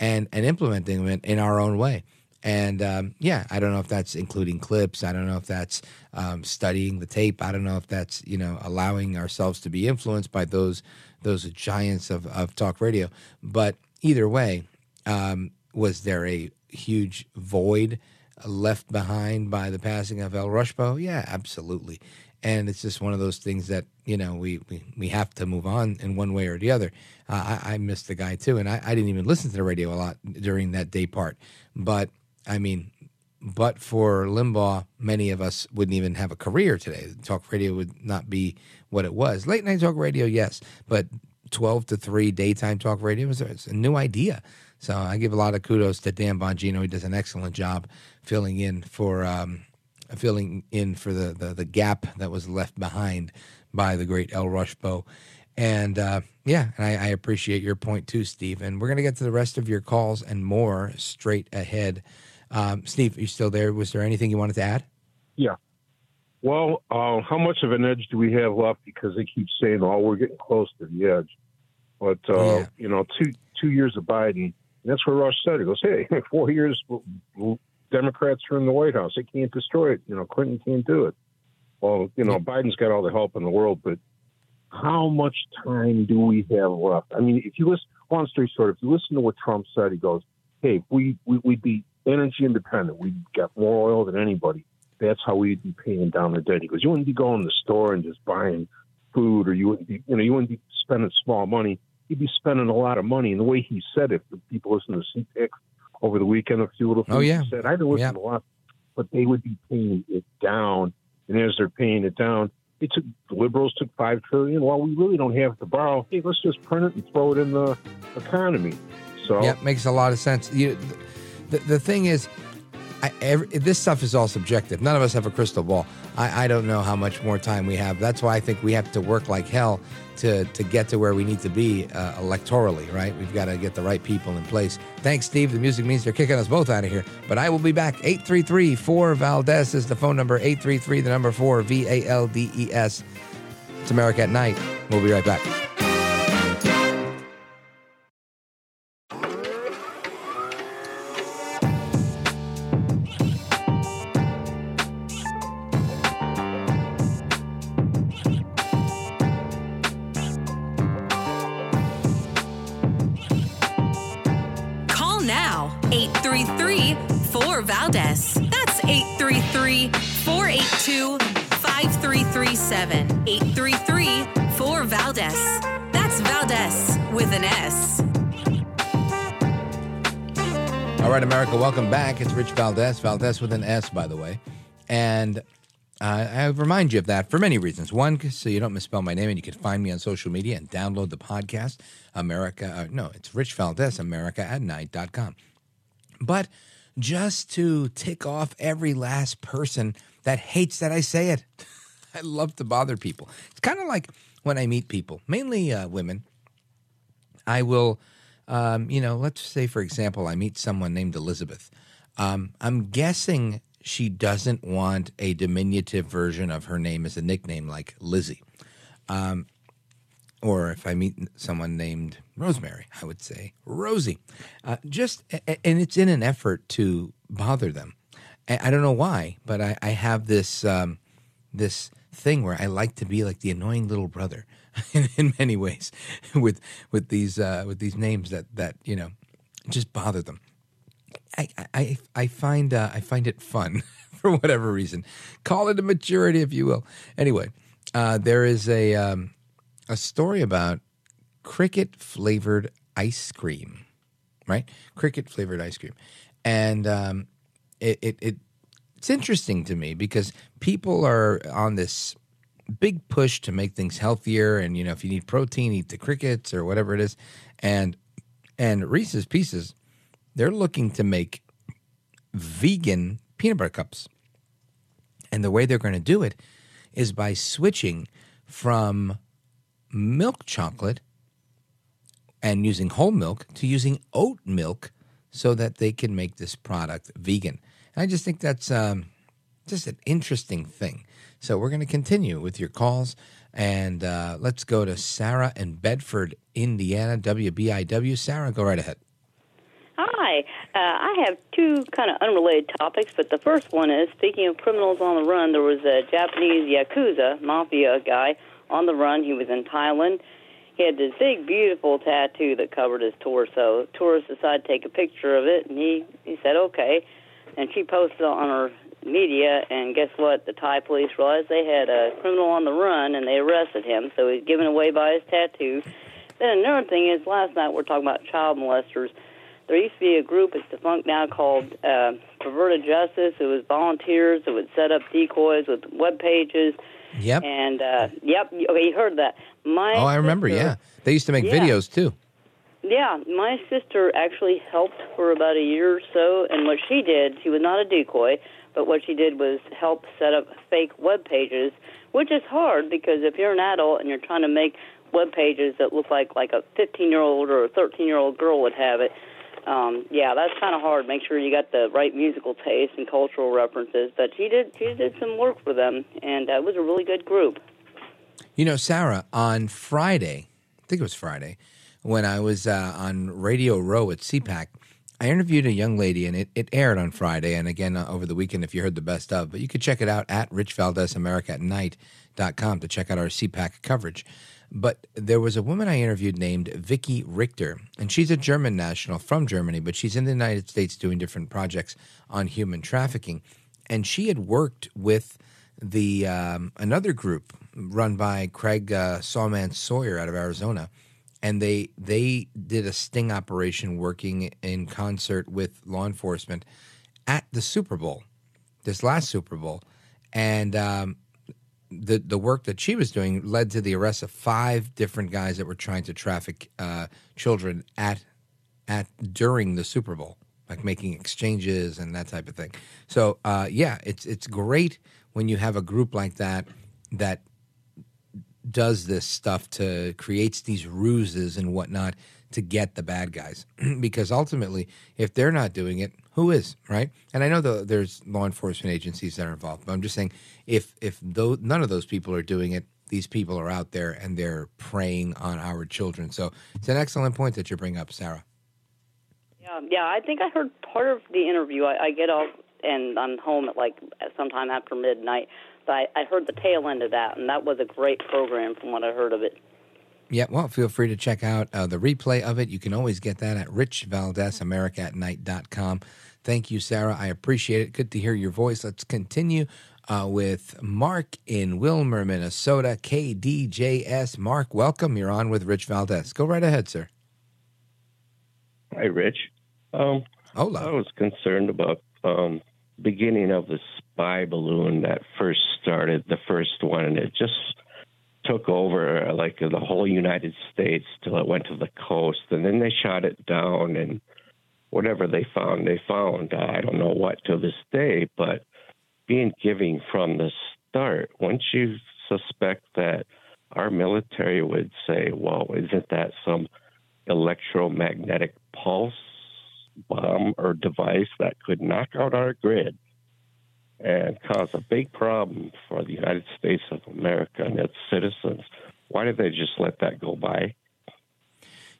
and and implementing them in our own way. And um, yeah, I don't know if that's including clips. I don't know if that's um, studying the tape. I don't know if that's you know allowing ourselves to be influenced by those those giants of, of talk radio. But either way, um, was there a huge void left behind by the passing of El Rushbo? Yeah, absolutely. And it's just one of those things that you know we we, we have to move on in one way or the other. Uh, I, I missed the guy too, and I, I didn't even listen to the radio a lot during that day part. But I mean, but for Limbaugh, many of us wouldn't even have a career today. Talk radio would not be what it was. Late night talk radio, yes, but 12 to 3 daytime talk radio was a new idea. So I give a lot of kudos to Dan Bongino. He does an excellent job filling in for um, filling in for the, the, the gap that was left behind by the great El Rushbo. And uh, yeah, and I, I, appreciate your point too, Steve. And we're going to get to the rest of your calls and more straight ahead. Um, Steve, are you still there? Was there anything you wanted to add? Yeah. Well, uh, how much of an edge do we have left? Because they keep saying, "Oh, we're getting close to the edge." But uh, yeah. you know, two two years of Biden, that's what Rush said. He goes, "Hey, (laughs) four years, Democrats are in the White House. They can't destroy it. You know, Clinton can't do it." Well, you know, Biden's got all the help in the world, but how much time do we have left? I mean, if you listen, long story short, if you listen to what Trump said, he goes, "Hey, we we we'd be energy independent. We've got more oil than anybody. That's how we'd be paying down the debt. He goes, you wouldn't be going to the store and just buying food, or you wouldn't be, you know, you wouldn't be spending small money. You'd be spending a lot of money. And the way he said it, the people listen to CPAC over the weekend, a few little things oh, yeah. he said, I didn't listen yeah. a lot, but they would be paying it down. And as they're paying it down, they took the liberals took five trillion. Well, we really don't have to borrow. Hey, let's just print it and throw it in the economy. So yeah, makes a lot of sense. You, the, the thing is, I, every, this stuff is all subjective. None of us have a crystal ball. I, I don't know how much more time we have. That's why I think we have to work like hell to, to get to where we need to be uh, electorally, right? We've got to get the right people in place. Thanks, Steve. The music means they're kicking us both out of here. But I will be back. 833 4 Valdes is the phone number. 833, the number 4 V A L D E S. It's America at Night. We'll be right back. Rich Valdes, Valdes with an S, by the way. And uh, I remind you of that for many reasons. One, so you don't misspell my name and you can find me on social media and download the podcast, America. Uh, no, it's Rich Valdes, America at night.com. But just to tick off every last person that hates that I say it. (laughs) I love to bother people. It's kind of like when I meet people, mainly uh, women. I will, um, you know, let's say, for example, I meet someone named Elizabeth. Um, I'm guessing she doesn't want a diminutive version of her name as a nickname like Lizzie. Um, or if I meet someone named Rosemary, I would say Rosie. Uh, just and it's in an effort to bother them. I don't know why, but I, I have this um, this thing where I like to be like the annoying little brother (laughs) in, in many ways (laughs) with with these uh, with these names that that you know just bother them. I I I find uh, I find it fun (laughs) for whatever reason. Call it a maturity, if you will. Anyway, uh, there is a um, a story about cricket flavored ice cream, right? Cricket flavored ice cream, and um, it, it, it it's interesting to me because people are on this big push to make things healthier, and you know if you need protein, eat the crickets or whatever it is, and and Reese's Pieces, they're looking to make vegan peanut butter cups, and the way they're going to do it is by switching from milk chocolate and using whole milk to using oat milk so that they can make this product vegan. And I just think that's um, just an interesting thing. So we're going to continue with your calls. And uh, let's go to Sarah in Bedford, Indiana, WBIW. Sarah, go right ahead. Uh, I have two kind of unrelated topics, but the first one is speaking of criminals on the run, there was a Japanese Yakuza mafia guy on the run. He was in Thailand. He had this big, beautiful tattoo that covered his torso. Tourists decided to take a picture of it, and he, he said, okay. And she posted on her media, and guess what? The Thai police realized they had a criminal on the run, and they arrested him. So he's given away by his tattoo. Then another thing is, last night we're talking about child molesters. There used to be a group, it's defunct now, called uh, Perverted Justice. It was volunteers that would set up decoys with web pages. Yep. And uh, yep, okay, you heard that. My Oh, I remember. sister- Yeah, they used to make Yeah. videos too. yeah, my sister actually helped for about a year or so, and what she did, she was not a decoy, but what she did was help set up fake web pages, which is hard because if you're an adult and you're trying to make web pages that look like like a 15 year old or a 13 year old girl would have it, um, yeah, that's kind of hard. Make sure you got the right musical taste and cultural references. But she did she did some work for them, and uh, it was a really good group. You know, Sarah, on Friday, I think it was Friday, when I was uh, on Radio Row at CPAC, I interviewed a young lady, and it, it aired on Friday, and again uh, over the weekend if you heard the best of. But you could check it out at Rich Valdes America at night.com to check out our CPAC coverage. But there was a woman I interviewed named Vicky Richter, and she's a German national from Germany, but she's in the United States doing different projects on human trafficking. And she had worked with the um, another group run by Craig uh, Sawman Sawyer out of Arizona, and they they did a sting operation working in concert with law enforcement at the Super Bowl, this last Super Bowl, and um, the the work that she was doing led to the arrest of five different guys that were trying to traffic uh, children at at during the Super Bowl, like making exchanges and that type of thing. So uh, yeah, it's it's great when you have a group like that that does this stuff to creates these ruses and whatnot to get the bad guys (clears throat) because ultimately if they're not doing it who is right and i know the, there's law enforcement agencies that are involved but i'm just saying if if none of those people are doing it these people are out there and they're preying on our children so it's an excellent point that you bring up sarah Yeah, yeah. I think I heard part of the interview. I, I get off and I'm home at like sometime after midnight. But I, I heard the tail end of that, and that was a great program from what I heard of it. Yeah, well, feel free to check out uh, the replay of it. You can always get that at richvaldesamerica at night.com. Thank you, Sarah. I appreciate it. Good to hear your voice. Let's continue uh, with Mark in Willmar, Minnesota, KDJS. Mark, welcome. You're on with Rich Valdes. Go right ahead, sir. Hi, Rich. Um, Hola. I was concerned about um, beginning of the spy balloon that first started, the first one, and it just took over uh, like the whole United States till it went to the coast, and then they shot it down, and whatever they found, they found. I don't know what to this day, but being giving from the start, once you suspect that our military would say, well, isn't that some electromagnetic pulse bomb or device that could knock out our grid and cause a big problem for the United States of America and its citizens? Why did they just let that go by?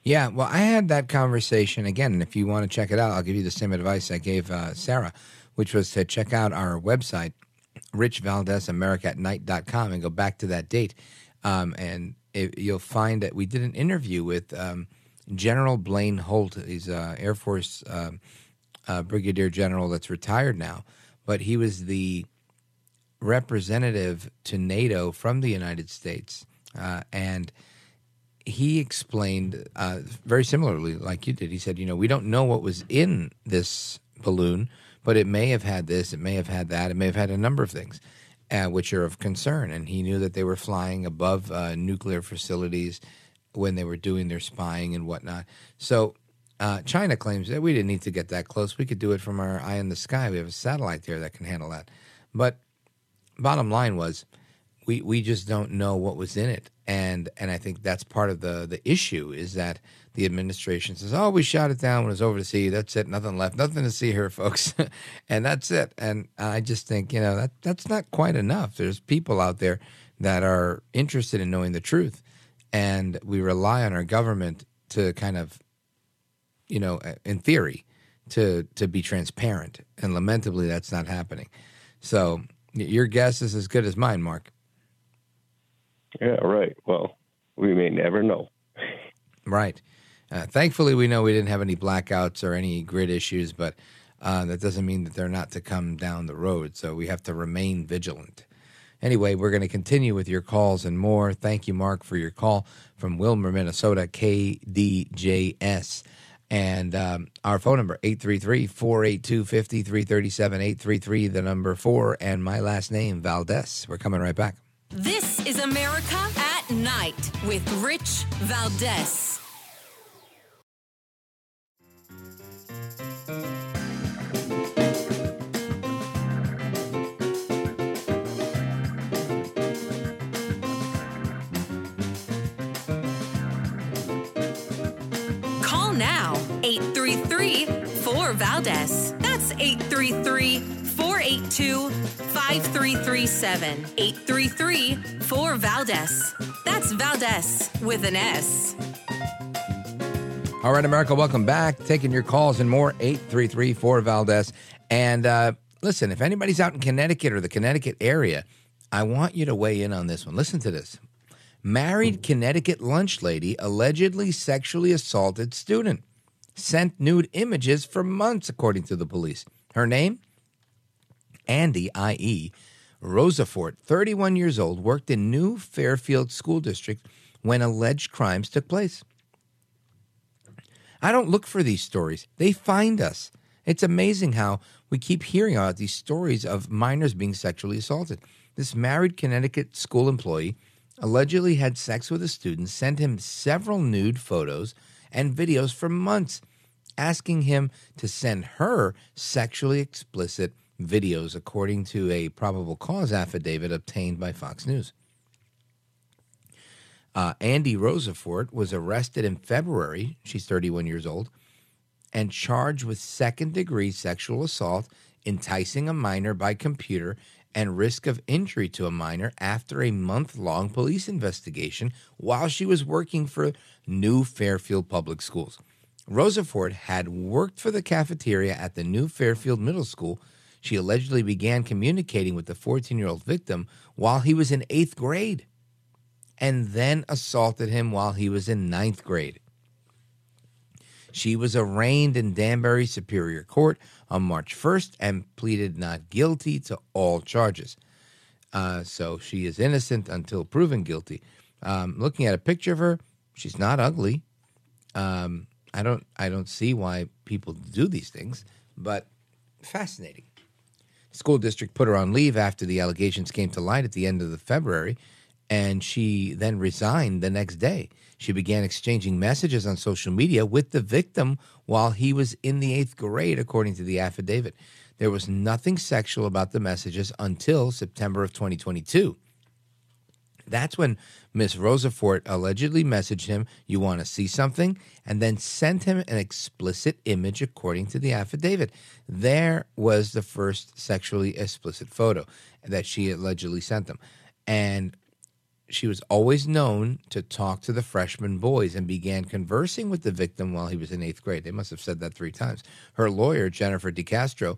Yeah, well, I had that conversation again. And if you want to check it out, I'll give you the same advice I gave uh, Sarah, which was to check out our website, richvaldesamerica at night.com, and go back to that date. Um, and it, you'll find that we did an interview with um, General Blaine Holt. He's an Air Force um uh, Brigadier General that's retired now, but he was the representative to NATO from the United States, uh, and he explained uh, very similarly, like you did. He said, "You know, we don't know what was in this balloon, but it may have had this, it may have had that, it may have had a number of things." Uh, which are of concern, and he knew that they were flying above uh, nuclear facilities when they were doing their spying and whatnot. So uh, China claims that we didn't need to get that close. We could do it from our eye in the sky. We have a satellite there that can handle that. But bottom line was, we we just don't know what was in it, and and I think that's part of the the issue is that the administration says, oh, we shot it down when it was over the sea. That's it. Nothing left. Nothing to see here, (laughs) folks, and that's it. And I just think you know that that's not quite enough. There's people out there that are interested in knowing the truth, and we rely on our government to kind of, you know, in theory, to to be transparent, and lamentably, that's not happening. So your guess is as good as mine, Mark. Yeah, right. Well, we may never know. Right. Uh, thankfully, we know we didn't have any blackouts or any grid issues, but uh, that doesn't mean that they're not to come down the road. So we have to remain vigilant. Anyway, we're going to continue with your calls and more. Thank you, Mark, for your call from Willmar, Minnesota, KDJS. And um, our phone number, 833-482-5337, 833, the number four, and my last name, Valdes. We're coming right back. This is America at Night with Rich Valdes. 833 4 Valdes. That's 833 482 5337. 833 4 Valdes. That's Valdes with an S. All right, America, welcome back. Taking your calls and more, 833 Valdes. And uh, listen, if anybody's out in Connecticut or the Connecticut area, I want you to weigh in on this one. Listen to this. Married Connecticut lunch lady allegedly sexually assaulted student. Sent nude images for months, according to the police. Her name? Andy, i.e., Rosafort, 31 years old, worked in New Fairfield School District when alleged crimes took place. I don't look for these stories, they find us. It's amazing how we keep hearing about these stories of minors being sexually assaulted. This married Connecticut school employee allegedly had sex with a student, sent him several nude photos and videos for months, asking him to send her sexually explicit videos, according to a probable cause affidavit obtained by Fox News. Uh, Andy Rosafort was arrested in February. She's 31 years old and charged with second degree sexual assault, enticing a minor by computer, and risk of injury to a minor after a month long police investigation while she was working for New Fairfield Public Schools. Rosafort had worked for the cafeteria at the New Fairfield Middle School. She allegedly began communicating with the 14 year old victim while he was in eighth grade and then assaulted him while he was in ninth grade. She was arraigned in Danbury Superior Court on March 1st and pleaded not guilty to all charges. Uh, so she is innocent until proven guilty. Um, looking at a picture of her, she's not ugly. Um, I don't I don't see why people do these things, but fascinating. School district put her on leave after the allegations came to light at the end of the February, and she then resigned the next day. She began exchanging messages on social media with the victim while he was in the eighth grade, according to the affidavit. There was nothing sexual about the messages until September of 2022. That's when Miss Rosafort allegedly messaged him, You want to see something? and then sent him an explicit image according to the affidavit. There was the first sexually explicit photo that she allegedly sent them. And she was always known to talk to the freshman boys and began conversing with the victim while he was in eighth grade. They must have said that three times. Her lawyer, Jennifer DeCastro,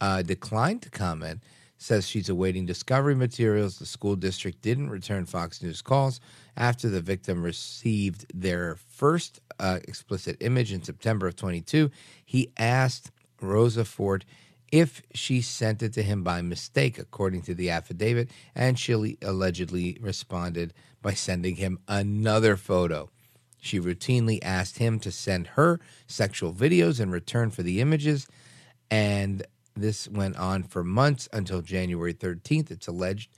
uh, declined to comment says she's awaiting discovery materials. The school district didn't return Fox News calls after the victim received their first uh, explicit image in September of 22. He asked Rosafort if she sent it to him by mistake, according to the affidavit, and she allegedly responded by sending him another photo. She routinely asked him to send her sexual videos in return for the images, and this went on for months until January 13th, it's alleged,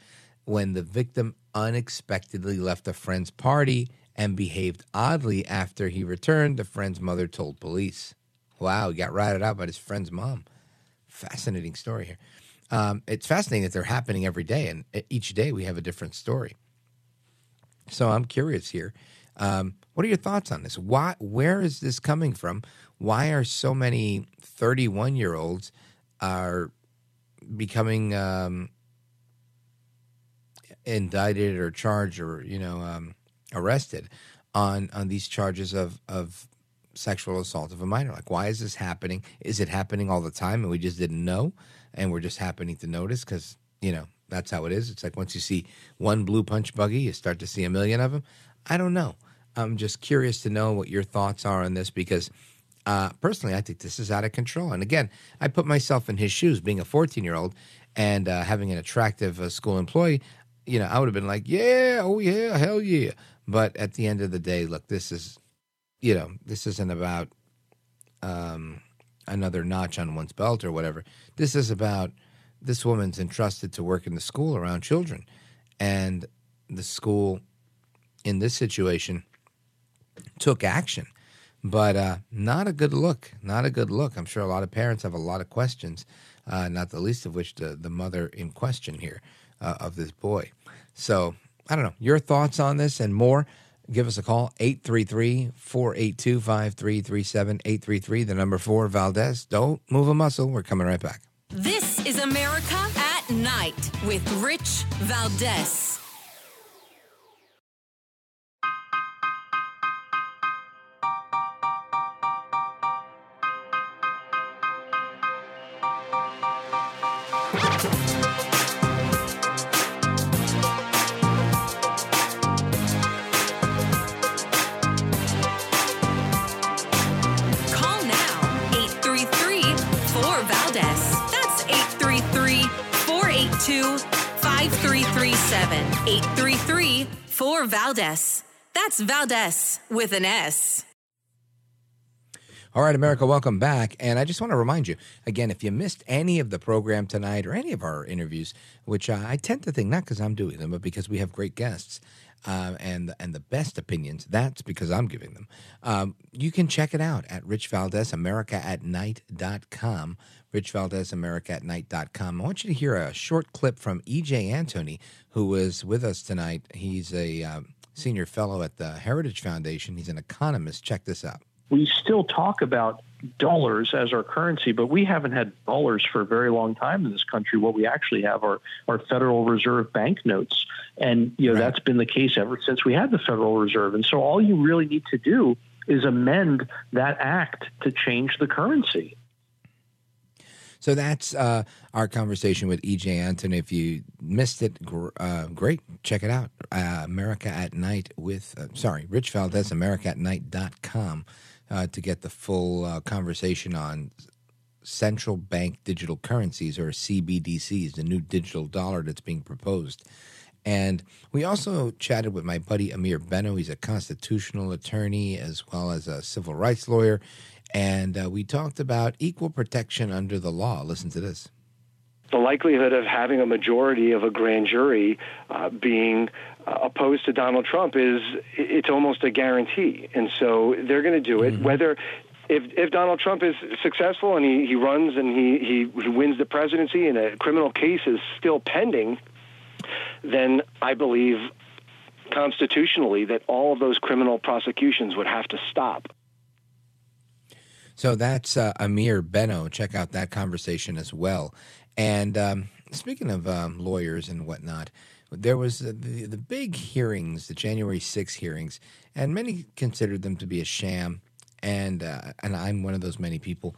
when the victim unexpectedly left a friend's party and behaved oddly after he returned, the friend's mother told police. Wow, he got ratted out by his friend's mom. Fascinating story here. Um, it's fascinating that they're happening every day, and each day we have a different story. So I'm curious here. Um, what are your thoughts on this? Why? Where is this coming from? Why are so many 31 year olds are becoming um, indicted or charged or you know um, arrested on on these charges of of sexual assault of a minor. Like, why is this happening? Is it happening all the time and we just didn't know, and we're just happening to notice because you know that's how it is. It's like once you see one blue punch buggy, you start to see a million of them. I don't know. I'm just curious to know what your thoughts are on this because uh, personally, I think this is out of control. And again, I put myself in his shoes, being a 14 year old and uh, having an attractive uh, school employee. You know, I would have been like, yeah, oh yeah, hell yeah. But at the end of the day, look, this is, you know, this isn't about um, another notch on one's belt or whatever. This is about this woman's entrusted to work in the school around children. And the school, in this situation, took action but uh, not a good look. Not a good look. I'm sure a lot of parents have a lot of questions, uh, not the least of which the, the mother in question here uh, of this boy. So I don't know. Your thoughts on this and more. Give us a call, 833 482 5337 833, the number four, Valdes. Don't move a muscle. We're coming right back. This is America at Night with Rich Valdes. Seven eight three three four Valdes. That's Valdes with an S. All right, America, welcome back. And I just want to remind you again, if you missed any of the program tonight or any of our interviews, which uh, I tend to think not because I'm doing them, but because we have great guests uh, and and the best opinions, that's because I'm giving them. Um, you can check it out at Rich Valdes, America at night.com. Rich Valdes, America at night.com. I want you to hear a short clip from E.J. Antoni, who was with us tonight. He's a uh, senior fellow at the Heritage Foundation. He's an economist. Check this out. We still talk about dollars as our currency, but we haven't had dollars for a very long time in this country. What we actually have are, are Federal Reserve banknotes. And, you know, right. that's been the case ever since we had the Federal Reserve. And so all you really need to do is amend that act to change the currency. So that's uh, our conversation with EJ Antoni. If you missed it, gr- uh, great. Check it out. Uh, America at Night with, uh, sorry, Rich Valdes, America at Night.com uh, to get the full uh, conversation on central bank digital currencies or CBDCs, the new digital dollar that's being proposed. And we also chatted with my buddy Ameer Benno. He's a constitutional attorney as well as a civil rights lawyer and uh, we talked about equal protection under the law. Listen to this. The likelihood of having a majority of a grand jury uh, being uh, opposed to Donald Trump is it's almost a guarantee, and so they're going to do it. Mm-hmm. Whether if if Donald Trump is successful and he, he runs and he, he, he wins the presidency and a criminal case is still pending, then I believe constitutionally that all of those criminal prosecutions would have to stop. So that's uh, Ameer Benno. Check out that conversation as well. And um, speaking of um, lawyers and whatnot, there was the, the, the big hearings, the January 6 hearings, and many considered them to be a sham. And uh, and I'm one of those many people.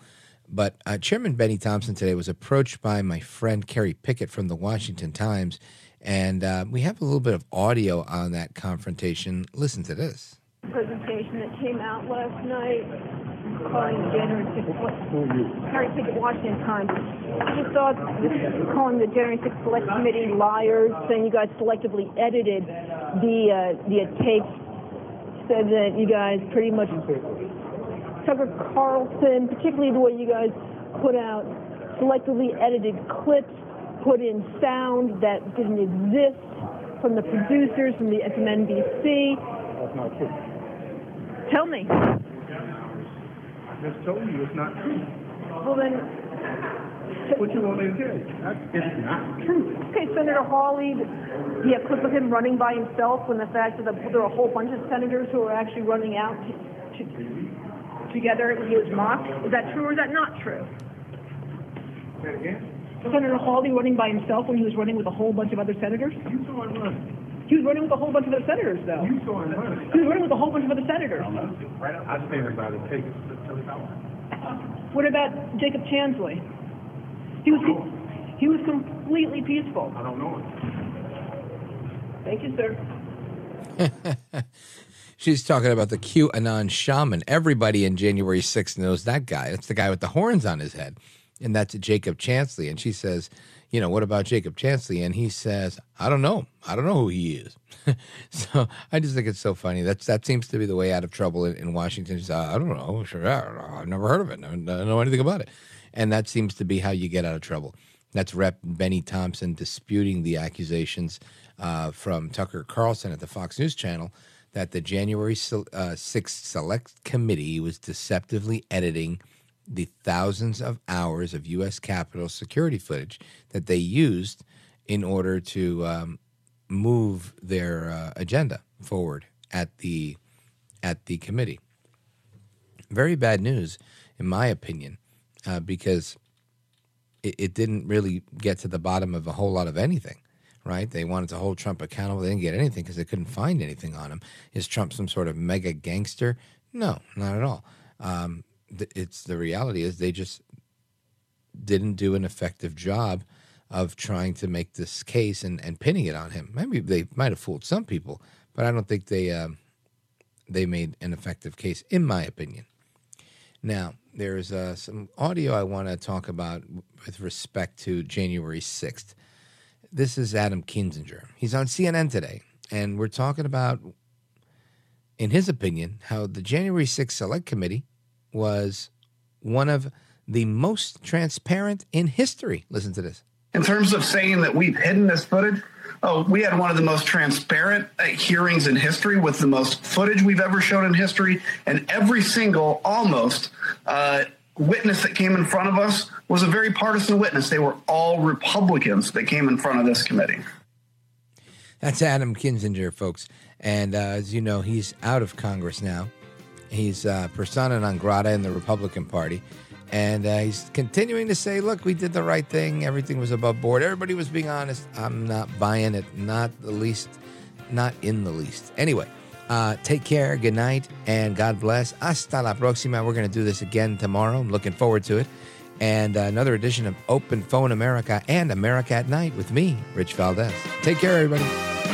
But uh, Chairman Benny Thompson today was approached by my friend Kerry Picket from the Washington Times, and uh, we have a little bit of audio on that confrontation. Listen to this. Presentation that came out last night calling the January 6th, Kerry Picket, Washington Times. Thought calling the January 6th Select Committee liars, saying you guys selectively edited the uh, the tapes, said that you guys pretty much Tucker Carlson, particularly the way you guys put out selectively edited clips, put in sound that didn't exist from the producers from the from NBC. That's not true. Tell me. Just told you it's not true. Well then, What you want me to tell you? It's not true. okay, Senator Hawley, you have clips of him running by himself when the fact that there are a whole bunch of senators who are actually running out to, to, together he was mocked. Is that true or is that not true? Say again. Senator Hawley running by himself when he was running with a whole bunch of other senators? You saw him running. He was running with a whole bunch of other senators, though. You saw him running. He was running with a whole bunch of other senators. I stand by the tape. Tell us how. What about Jacob Chansley? He was he was completely peaceful. I don't know it. Thank you, sir. (laughs) She's talking about the QAnon shaman. Everybody in January 6th knows that guy. That's the guy with the horns on his head. And that's Jacob Chansley. And she says, you know, what about Jacob Chansley? And he says, I don't know. I don't know who he is. (laughs) so I just think it's so funny. That's that seems to be the way out of trouble in, in Washington. I don't know. Sure, I don't know. I've never heard of it. I don't know anything about it. And that seems to be how you get out of trouble. That's Rep. Benny Thompson disputing the accusations uh, from Tucker Carlson at the Fox News Channel that the January se- uh, 6th Select Committee was deceptively editing the thousands of hours of U.S. Capitol security footage that they used in order to um, move their uh, agenda forward at the at the committee. Very bad news, in my opinion, uh, because it, it didn't really get to the bottom of a whole lot of anything. Right? They wanted to hold Trump accountable. They didn't get anything because they couldn't find anything on him. Is Trump some sort of mega gangster? No, not at all. Um, it's the reality is they just didn't do an effective job of trying to make this case and, and pinning it on him. Maybe they might have fooled some people, but I don't think they um, they made an effective case, in my opinion. Now, there's uh, some audio I want to talk about with respect to January 6th. This is Adam Kinzinger. He's on CNN today, and we're talking about, in his opinion, how the January 6th Select Committee was one of the most transparent in history. Listen to this. In terms of saying that we've hidden this footage, oh, we had one of the most transparent uh, hearings in history with the most footage we've ever shown in history. And every single, almost, uh, witness that came in front of us was a very partisan witness. They were all Republicans that came in front of this committee. That's Adam Kinzinger, folks. And uh, as you know, he's out of Congress now. He's uh, persona non grata in the Republican Party. And uh, he's continuing to say, look, we did the right thing. Everything was above board. Everybody was being honest. I'm not buying it. Not the least. Not in the least. Anyway, uh, take care. Good night. And God bless. Hasta la próxima. We're going to do this again tomorrow. I'm looking forward to it. And uh, another edition of Open Phone America and America at Night with me, Rich Valdes. Take care, everybody.